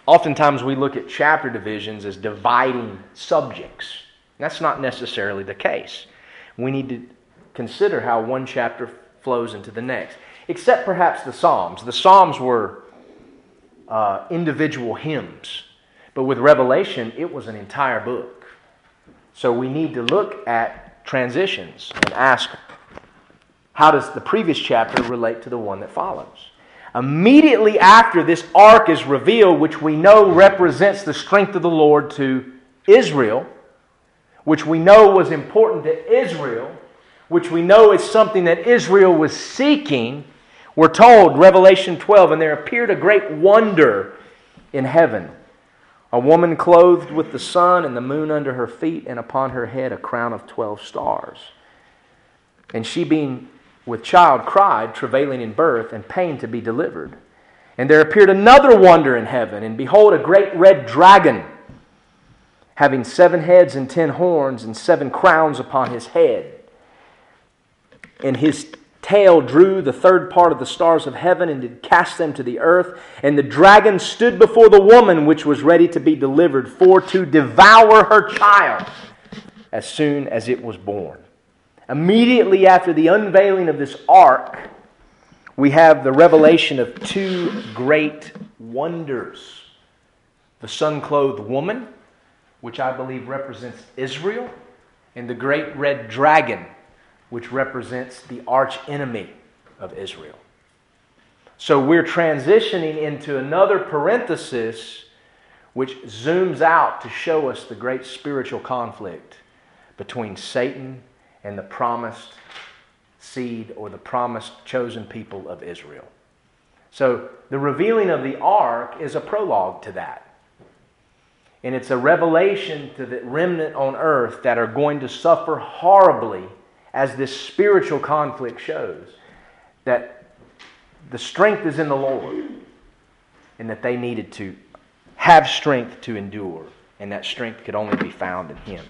Oftentimes we look at chapter divisions as dividing subjects. That's not necessarily the case. We need to consider how one chapter flows into the next, except perhaps the Psalms. The Psalms were uh, individual hymns, but with Revelation, it was an entire book. So we need to look at transitions and ask how does the previous chapter relate to the one that follows? Immediately after this ark is revealed, which we know represents the strength of the Lord to Israel, which we know was important to Israel, which we know is something that Israel was seeking, we're told, Revelation 12, and there appeared a great wonder in heaven. A woman clothed with the sun and the moon under her feet, and upon her head a crown of twelve stars. And she, being with child cried, travailing in birth, and pain to be delivered. And there appeared another wonder in heaven, and behold, a great red dragon, having seven heads and ten horns, and seven crowns upon his head. And his tail drew the third part of the stars of heaven, and did cast them to the earth. And the dragon stood before the woman which was ready to be delivered, for to devour her child as soon as it was born. Immediately after the unveiling of this ark, we have the revelation of two great wonders the sun clothed woman, which I believe represents Israel, and the great red dragon, which represents the arch enemy of Israel. So we're transitioning into another parenthesis which zooms out to show us the great spiritual conflict between Satan and the promised seed or the promised chosen people of Israel. So the revealing of the ark is a prologue to that. And it's a revelation to the remnant on earth that are going to suffer horribly as this spiritual conflict shows that the strength is in the Lord and that they needed to have strength to endure, and that strength could only be found in Him.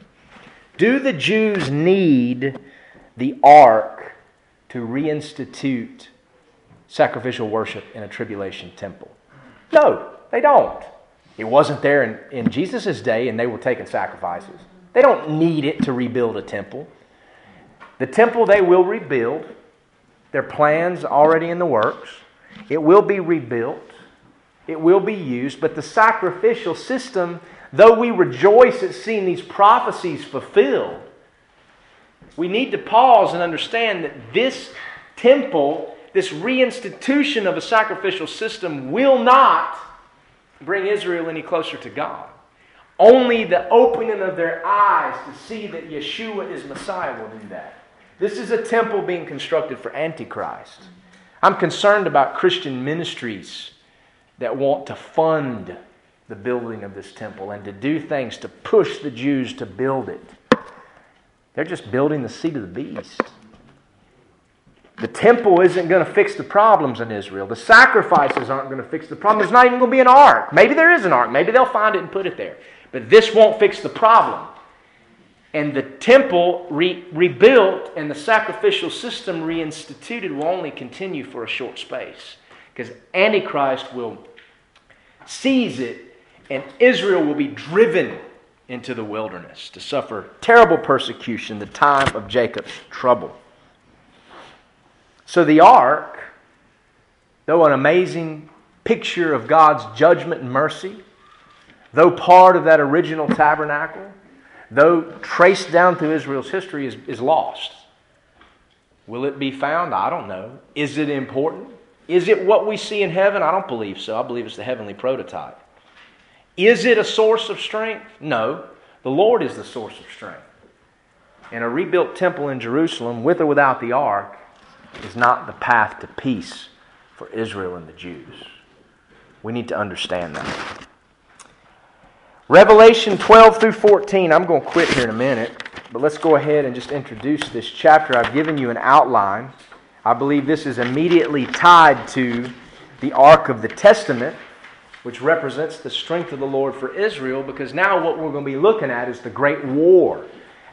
Do the Jews need the ark to reinstitute sacrificial worship in a tribulation temple? No, they don't. It wasn't there in, in Jesus' day, and they were taking sacrifices. They don't need it to rebuild a temple. The temple they will rebuild, their plans already in the works. It will be rebuilt, it will be used, but the sacrificial system, though we rejoice at seeing these prophecies fulfilled, we need to pause and understand that this temple, this reinstitution of a sacrificial system, will not bring Israel any closer to God. Only the opening of their eyes to see that Yeshua is Messiah will do that. This is a temple being constructed for Antichrist. I'm concerned about Christian ministries that want to fund the building of this temple and to do things to push the Jews to build it. They're just building the seat of the beast. The temple isn't going to fix the problems in Israel. The sacrifices aren't going to fix the problem. There's not even going to be an ark. Maybe there is an ark. Maybe they'll find it and put it there. But this won't fix the problem. And the temple re- rebuilt and the sacrificial system reinstituted will only continue for a short space. Because Antichrist will seize it and Israel will be driven into the wilderness to suffer terrible persecution, the time of Jacob's trouble. So the ark, though an amazing picture of God's judgment and mercy, though part of that original tabernacle, though traced down through Israel's history, is, is lost. Will it be found? I don't know. Is it important? Is it what we see in heaven? I don't believe so. I believe it's the heavenly prototype. Is it a source of strength? No. The Lord is the source of strength. And a rebuilt temple in Jerusalem, with or without the ark, is not the path to peace for Israel and the Jews. We need to understand that. Revelation 12 through 14, I'm going to quit here in a minute, but let's go ahead and just introduce this chapter. I've given you an outline. I believe this is immediately tied to the Ark of the Testament, which represents the strength of the Lord for Israel, because now what we're going to be looking at is the Great War,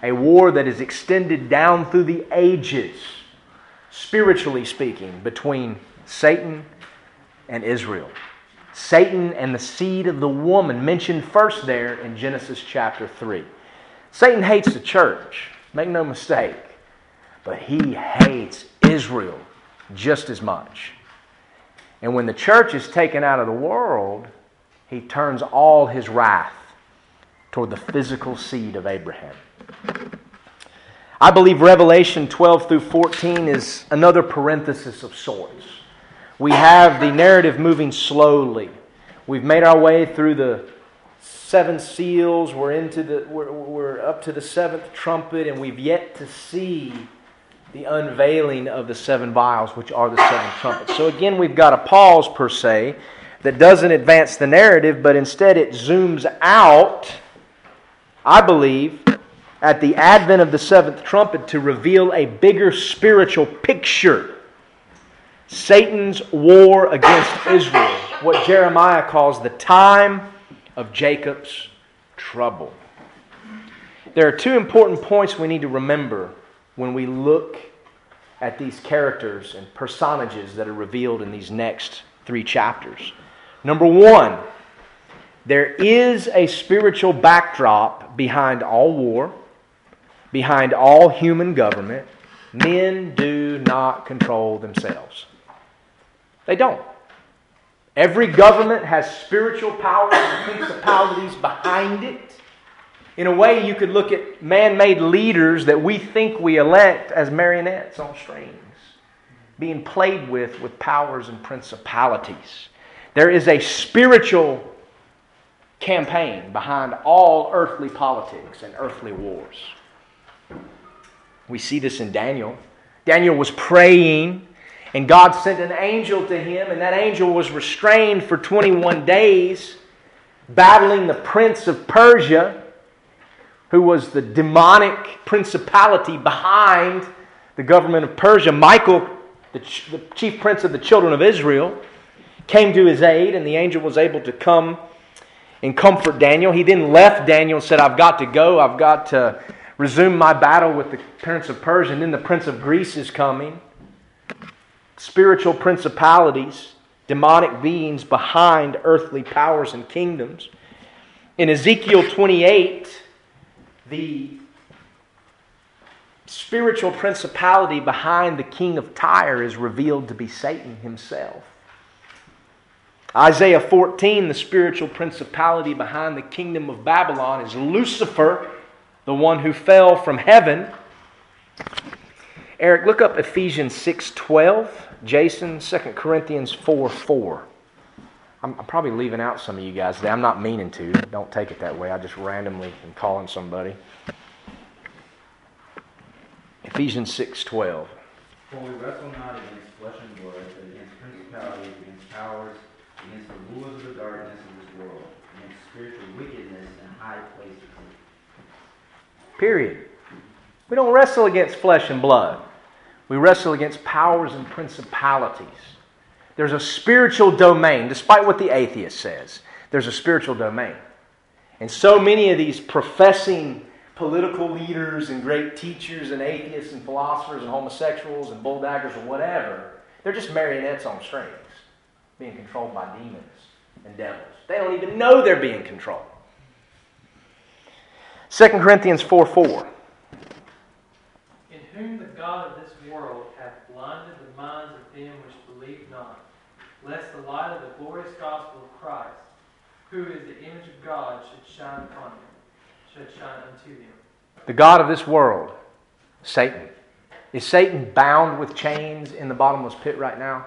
a war that is extended down through the ages spiritually speaking, between Satan and Israel. Satan and the seed of the woman, mentioned first there in Genesis chapter 3. Satan hates the church, make no mistake, but he hates Israel just as much. And when the church is taken out of the world, he turns all his wrath toward the physical seed of Abraham. I believe Revelation 12 through 14 is another parenthesis of sorts. We have the narrative moving slowly. We've made our way through the seven seals. We're into the we're, we're up to the seventh trumpet, and we've yet to see the unveiling of the seven vials, which are the seven trumpets. So again, we've got a pause per se that doesn't advance the narrative, but instead it zooms out. I believe at the advent of the seventh trumpet to reveal a bigger spiritual picture. Satan's war against Israel, what Jeremiah calls the time of Jacob's trouble. There are two important points we need to remember when we look at these characters and personages that are revealed in these next three chapters. Number one, there is a spiritual backdrop behind all war behind all human government, men do not control themselves. They don't. Every government has spiritual powers and principalities behind it. In a way, you could look at man made leaders that we think we elect as marionettes on strings, being played with with powers and principalities. There is a spiritual campaign behind all earthly politics and earthly wars. We see this in Daniel. Daniel was praying, and God sent an angel to him, and that angel was restrained for 21 days, battling the prince of Persia, who was the demonic principality behind the government of Persia. Michael, the, the chief prince of the children of Israel, came to his aid, and the angel was able to come and comfort Daniel. He then left Daniel and said, I've got to go. I've got to resume my battle with the prince of Persia, and then the prince of Greece is coming. Spiritual principalities demonic beings behind earthly powers and kingdoms. In Ezekiel 28, the spiritual principality behind the king of Tyre is revealed to be Satan himself. Isaiah 14, the spiritual principality behind the kingdom of Babylon is Lucifer, the one who fell from heaven. Eric, look up Ephesians 6:12, Jason 2 Corinthians 4 4. I'm, I'm probably leaving out some of you guys today. I'm not meaning to. Don't take it that way. I just randomly am calling somebody. Ephesians 6:12. For we wrestle not against flesh and blood, but against principalities, against powers, against the rulers of the darkness of this world, against spiritual wickedness in high places. Period. We don't wrestle against flesh and blood. We wrestle against powers and principalities. There's a spiritual domain, despite what the atheist says. There's a spiritual domain. And so many of these professing political leaders and great teachers and atheists and philosophers and homosexuals and bulldaggers or whatever, they're just marionettes on strings, being controlled by demons and devils. They don't even know they're being controlled. 2 Corinthians 4 4. In whom the God of this world hath blinded the minds of them which believe not, lest the light of the glorious gospel of Christ, who is the image of God, should shine upon them, should shine unto them. The God of this world, Satan. Is Satan bound with chains in the bottomless pit right now?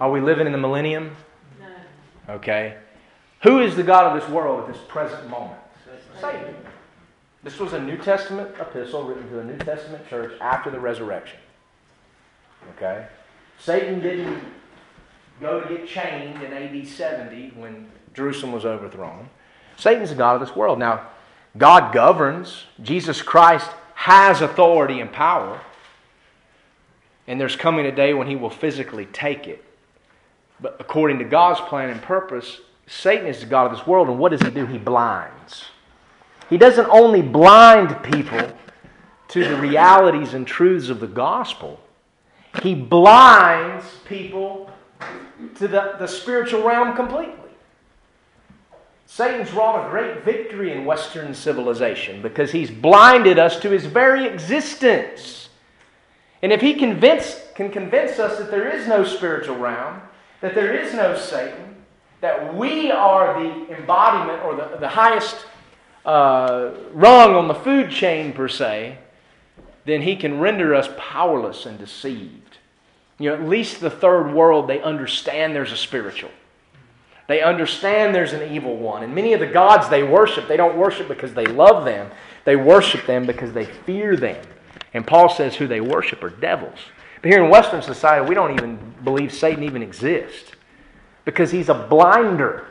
Are we living in the millennium? Okay. Who is the God of this world at this present moment? Satan. This was a New Testament epistle written to a New Testament church after the resurrection. Okay? Satan didn't go to get chained in AD 70 when Jerusalem was overthrown. Satan's the God of this world. Now, God governs. Jesus Christ has authority and power. And there's coming a day when he will physically take it. But according to God's plan and purpose, Satan is the God of this world. And what does he do? He blinds. He doesn't only blind people to the realities and truths of the gospel, he blinds people to the, the spiritual realm completely. Satan's wrought a great victory in Western civilization because he's blinded us to his very existence. And if he convince, can convince us that there is no spiritual realm, that there is no Satan, that we are the embodiment or the, the highest uh, rung on the food chain, per se, then he can render us powerless and deceived. You know, at least the third world, they understand there's a spiritual. They understand there's an evil one. And many of the gods they worship, they don't worship because they love them, they worship them because they fear them. And Paul says who they worship are devils. But here in Western society, we don't even believe Satan even exists because he's a blinder.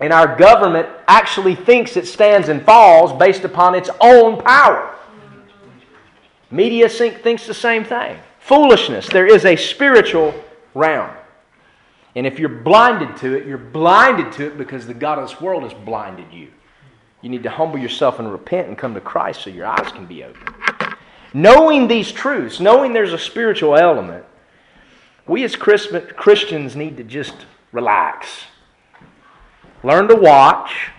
And our government actually thinks it stands and falls based upon its own power. Media thinks the same thing. Foolishness. There is a spiritual realm. And if you're blinded to it, you're blinded to it because the God of this world has blinded you. You need to humble yourself and repent and come to Christ so your eyes can be opened. Knowing these truths, knowing there's a spiritual element, we as Christians need to just relax. Learn to watch.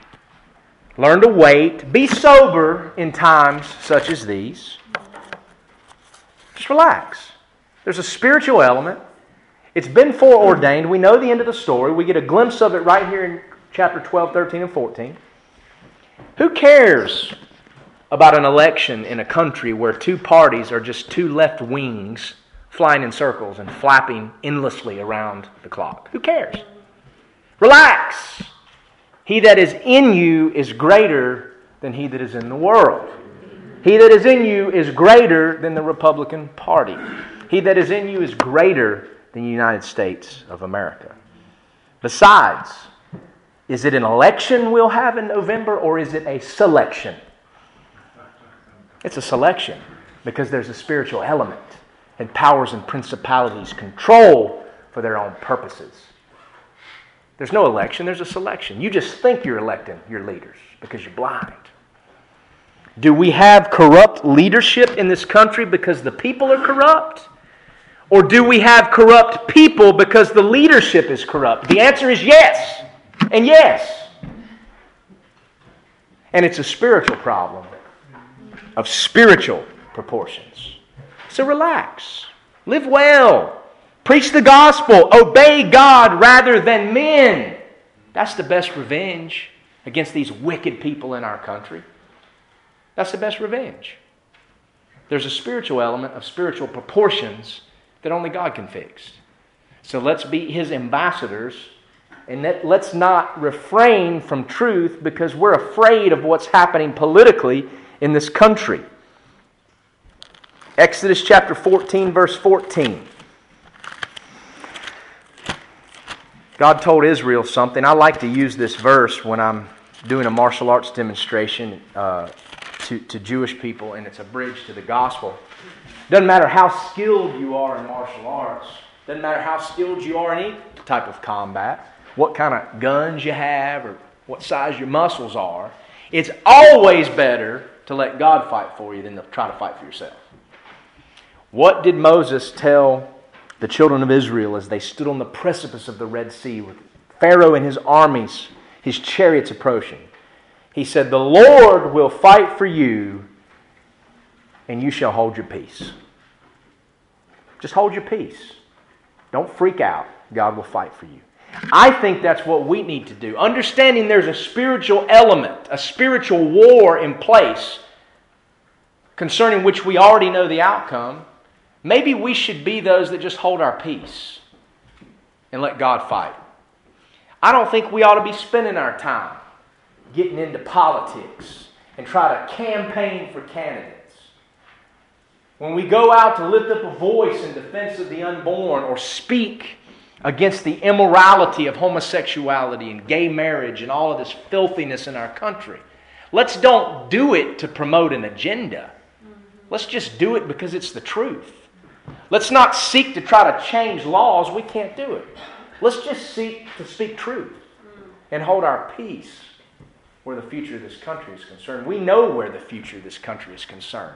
Learn to wait. Be sober in times such as these. Just relax. There's a spiritual element. It's been foreordained. We know the end of the story. We get a glimpse of it right here in chapter 12, 13, and 14. Who cares about an election in a country where two parties are just two left wings flying in circles and flapping endlessly around the clock? Who cares? Relax. He that is in you is greater than he that is in the world. He that is in you is greater than the Republican Party. He that is in you is greater than the United States of America. Besides, is it an election we'll have in November or is it a selection? It's a selection because there's a spiritual element and powers and principalities control for their own purposes. There's no election, there's a selection. You just think you're electing your leaders because you're blind. Do we have corrupt leadership in this country because the people are corrupt? Or do we have corrupt people because the leadership is corrupt? The answer is yes, and yes. And it's a spiritual problem of spiritual proportions. So relax, live well, preach the gospel, obey God rather than men. That's the best revenge against these wicked people in our country. That's the best revenge. There's a spiritual element of spiritual proportions that only God can fix. So let's be His ambassadors and let, let's not refrain from truth because we're afraid of what's happening politically in this country. Exodus chapter 14, verse 14. God told Israel something. I like to use this verse when I'm doing a martial arts demonstration uh, to, to Jewish people, and it's a bridge to the gospel. Doesn't matter how skilled you are in martial arts, doesn't matter how skilled you are in any type of combat, what kind of guns you have, or what size your muscles are. It's always better to let God fight for you than to try to fight for yourself. What did Moses tell the children of Israel as they stood on the precipice of the Red Sea with Pharaoh and his armies, his chariots approaching? He said, The Lord will fight for you, and you shall hold your peace. Just hold your peace. Don't freak out. God will fight for you. I think that's what we need to do. Understanding there's a spiritual element, a spiritual war in place concerning which we already know the outcome, maybe we should be those that just hold our peace and let God fight. I don't think we ought to be spending our time getting into politics and try to campaign for candidates. When we go out to lift up a voice in defense of the unborn or speak against the immorality of homosexuality and gay marriage and all of this filthiness in our country. Let's don't do it to promote an agenda. Let's just do it because it's the truth. Let's not seek to try to change laws. We can't do it. Let's just seek to speak truth and hold our peace where the future of this country is concerned. We know where the future of this country is concerned.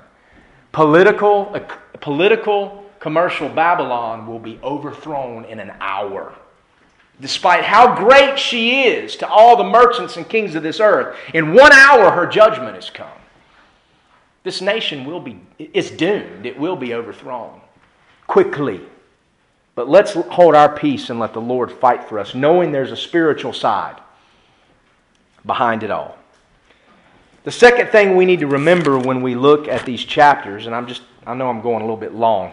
Political, uh, political commercial Babylon will be overthrown in an hour. Despite how great she is to all the merchants and kings of this earth, in one hour her judgment has come. This nation will be it's doomed. It will be overthrown quickly. But let's hold our peace and let the Lord fight for us, knowing there's a spiritual side behind it all. The second thing we need to remember when we look at these chapters, and I'm just I know I'm going a little bit long.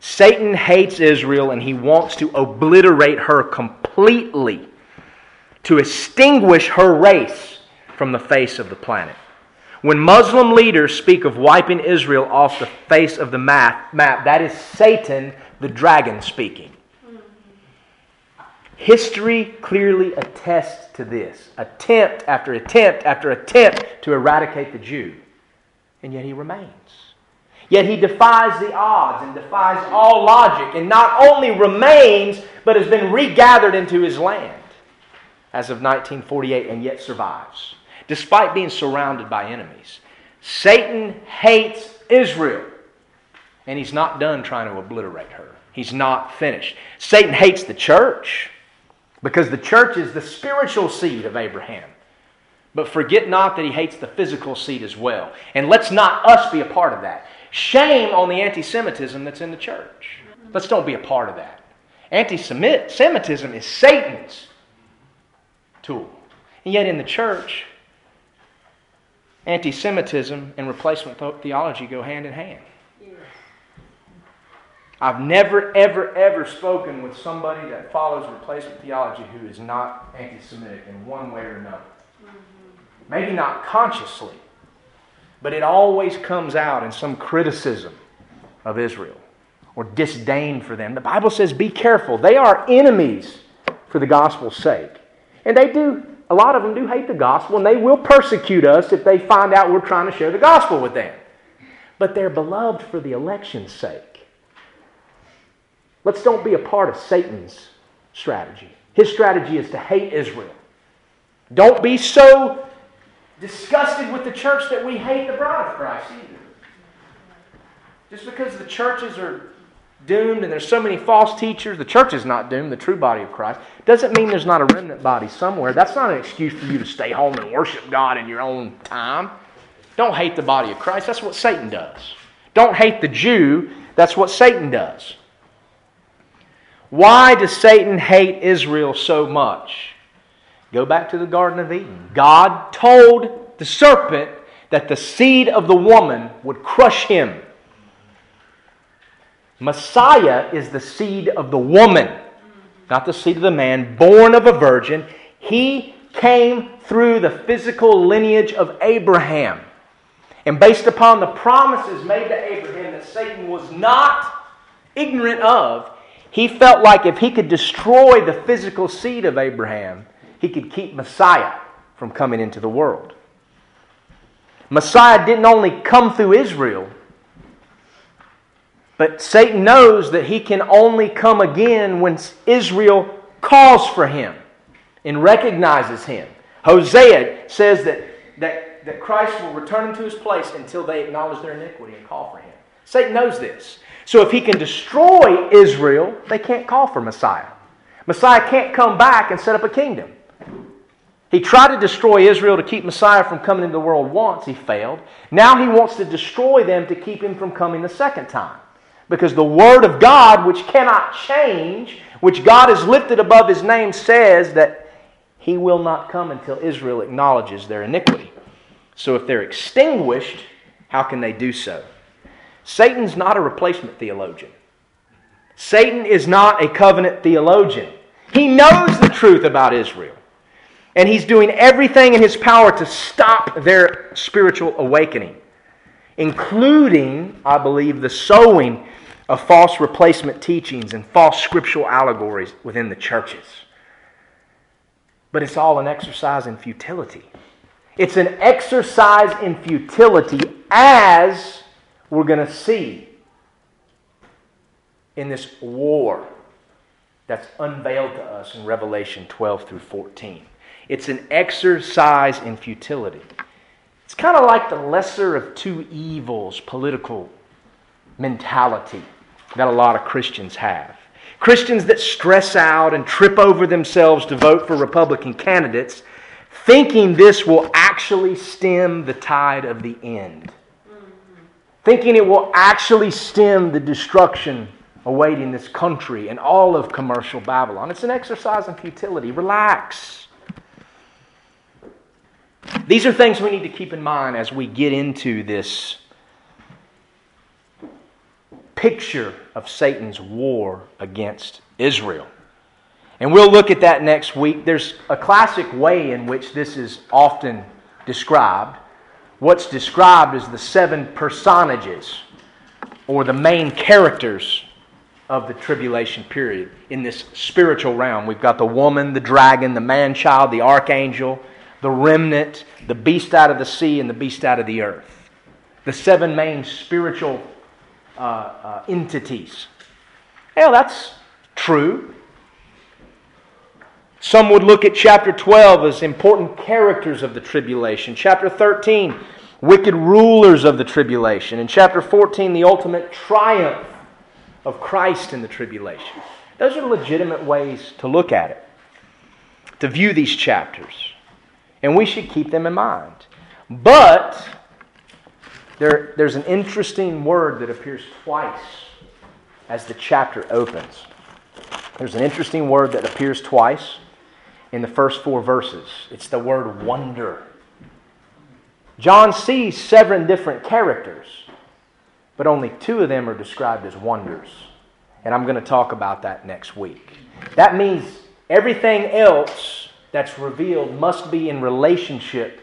Satan hates Israel and he wants to obliterate her completely, to extinguish her race from the face of the planet. When Muslim leaders speak of wiping Israel off the face of the map, map that is Satan, the dragon, speaking. History clearly attests to this attempt after attempt after attempt to eradicate the Jew. And yet he remains. Yet he defies the odds and defies all logic and not only remains, but has been regathered into his land as of 1948 and yet survives, despite being surrounded by enemies. Satan hates Israel, and he's not done trying to obliterate her. He's not finished. Satan hates the church because the church is the spiritual seed of Abraham. But forget not that he hates the physical seed as well. And let's not us be a part of that. Shame on the anti Semitism that's in the church. Let's don't be a part of that. Anti Semitism is Satan's tool. And yet in the church, anti Semitism and replacement theology go hand in hand. I've never, ever, ever spoken with somebody that follows replacement theology who is not anti Semitic in one way or another. Maybe not consciously, but it always comes out in some criticism of Israel or disdain for them. The Bible says, be careful. They are enemies for the gospel's sake. And they do, a lot of them do hate the gospel, and they will persecute us if they find out we're trying to share the gospel with them. But they're beloved for the election's sake. Let's don't be a part of Satan's strategy. His strategy is to hate Israel. Don't be so disgusted with the church that we hate the bride of Christ either. Just because the churches are doomed and there's so many false teachers. The church is not doomed, the true body of Christ. Doesn't mean there's not a remnant body somewhere. That's not an excuse for you to stay home and worship God in your own time. Don't hate the body of Christ. That's what Satan does. Don't hate the Jew. That's what Satan does. Why does Satan hate Israel so much? Go back to the Garden of Eden. God told the serpent that the seed of the woman would crush him. Messiah is the seed of the woman, not the seed of the man, born of a virgin. He came through the physical lineage of Abraham. And based upon the promises made to Abraham that Satan was not ignorant of, he felt like if he could destroy the physical seed of Abraham, he could keep Messiah from coming into the world. Messiah didn't only come through Israel, but Satan knows that he can only come again when Israel calls for him and recognizes him. Hosea says that, that, that Christ will return to his place until they acknowledge their iniquity and call for him. Satan knows this. So if he can destroy Israel, they can't call for Messiah. Messiah can't come back and set up a kingdom. He tried to destroy Israel to keep Messiah from coming into the world once. He failed. Now he wants to destroy them to keep him from coming the second time. Because the Word of God, which cannot change, which God has lifted above his name, says that he will not come until Israel acknowledges their iniquity. So if they're extinguished, how can they do so? Satan's not a replacement theologian. Satan is not a covenant theologian. He knows the truth about Israel. And he's doing everything in his power to stop their spiritual awakening, including, I believe, the sowing of false replacement teachings and false scriptural allegories within the churches. But it's all an exercise in futility. It's an exercise in futility as we're going to see in this war that's unveiled to us in Revelation 12 through 14. It's an exercise in futility. It's kind of like the lesser of two evils political mentality that a lot of Christians have. Christians that stress out and trip over themselves to vote for Republican candidates, thinking this will actually stem the tide of the end. Thinking it will actually stem the destruction awaiting this country and all of commercial Babylon. It's an exercise in futility. Relax. These are things we need to keep in mind as we get into this picture of Satan's war against Israel. And we'll look at that next week. There's a classic way in which this is often described. What's described as the seven personages or the main characters of the tribulation period in this spiritual realm. We've got the woman, the dragon, the man child, the archangel, the remnant, the beast out of the sea, and the beast out of the earth. The seven main spiritual uh, uh, entities. Well, that's true. Some would look at chapter 12 as important characters of the tribulation. Chapter 13, wicked rulers of the tribulation. And chapter 14, the ultimate triumph of Christ in the tribulation. Those are legitimate ways to look at it, to view these chapters. And we should keep them in mind. But there, there's an interesting word that appears twice as the chapter opens. There's an interesting word that appears twice in the first four verses. It's the word wonder. John sees seven different characters, but only two of them are described as wonders. And I'm going to talk about that next week. That means everything else that's revealed must be in relationship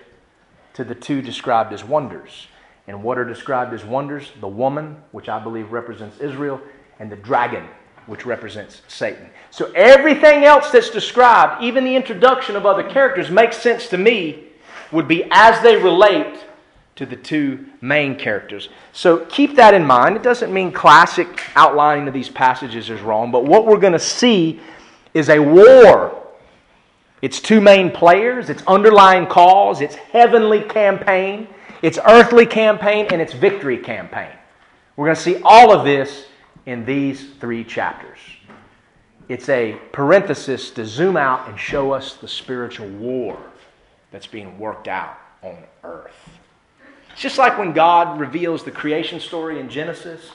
to the two described as wonders. And what are described as wonders? The woman, which I believe represents Israel, and the dragon, which represents Satan. So everything else that's described, even the introduction of other characters, makes sense to me, would be as they relate to the two main characters. So keep that in mind. It doesn't mean classic outlining of these passages is wrong, but what we're going to see is a war. It's two main players, it's underlying cause, it's heavenly campaign its earthly campaign and its victory campaign. We're going to see all of this in these three chapters. It's a parenthesis to zoom out and show us the spiritual war that's being worked out on earth. It's just like when God reveals the creation story in Genesis,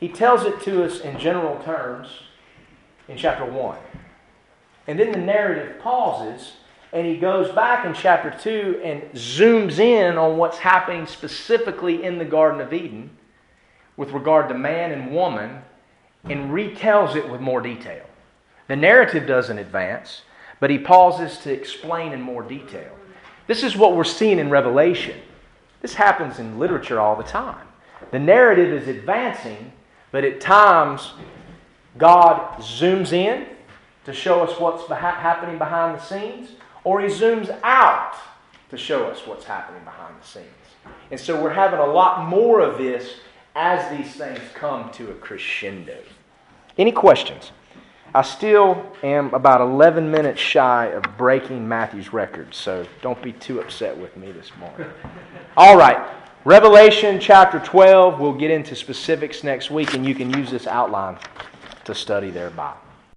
He tells it to us in general terms in chapter 1. And then the narrative pauses and he goes back in chapter 2 and zooms in on what's happening specifically in the Garden of Eden with regard to man and woman and retells it with more detail. The narrative doesn't advance, but he pauses to explain in more detail. This is what we're seeing in Revelation. This happens in literature all the time. The narrative is advancing, but at times God zooms in to show us what's happening behind the scenes, or he zooms out to show us what's happening behind the scenes. And so we're having a lot more of this as these things come to a crescendo. Any questions? I still am about 11 minutes shy of breaking Matthew's record, so don't be too upset with me this morning. All right, Revelation chapter 12, we'll get into specifics next week, and you can use this outline to study thereby.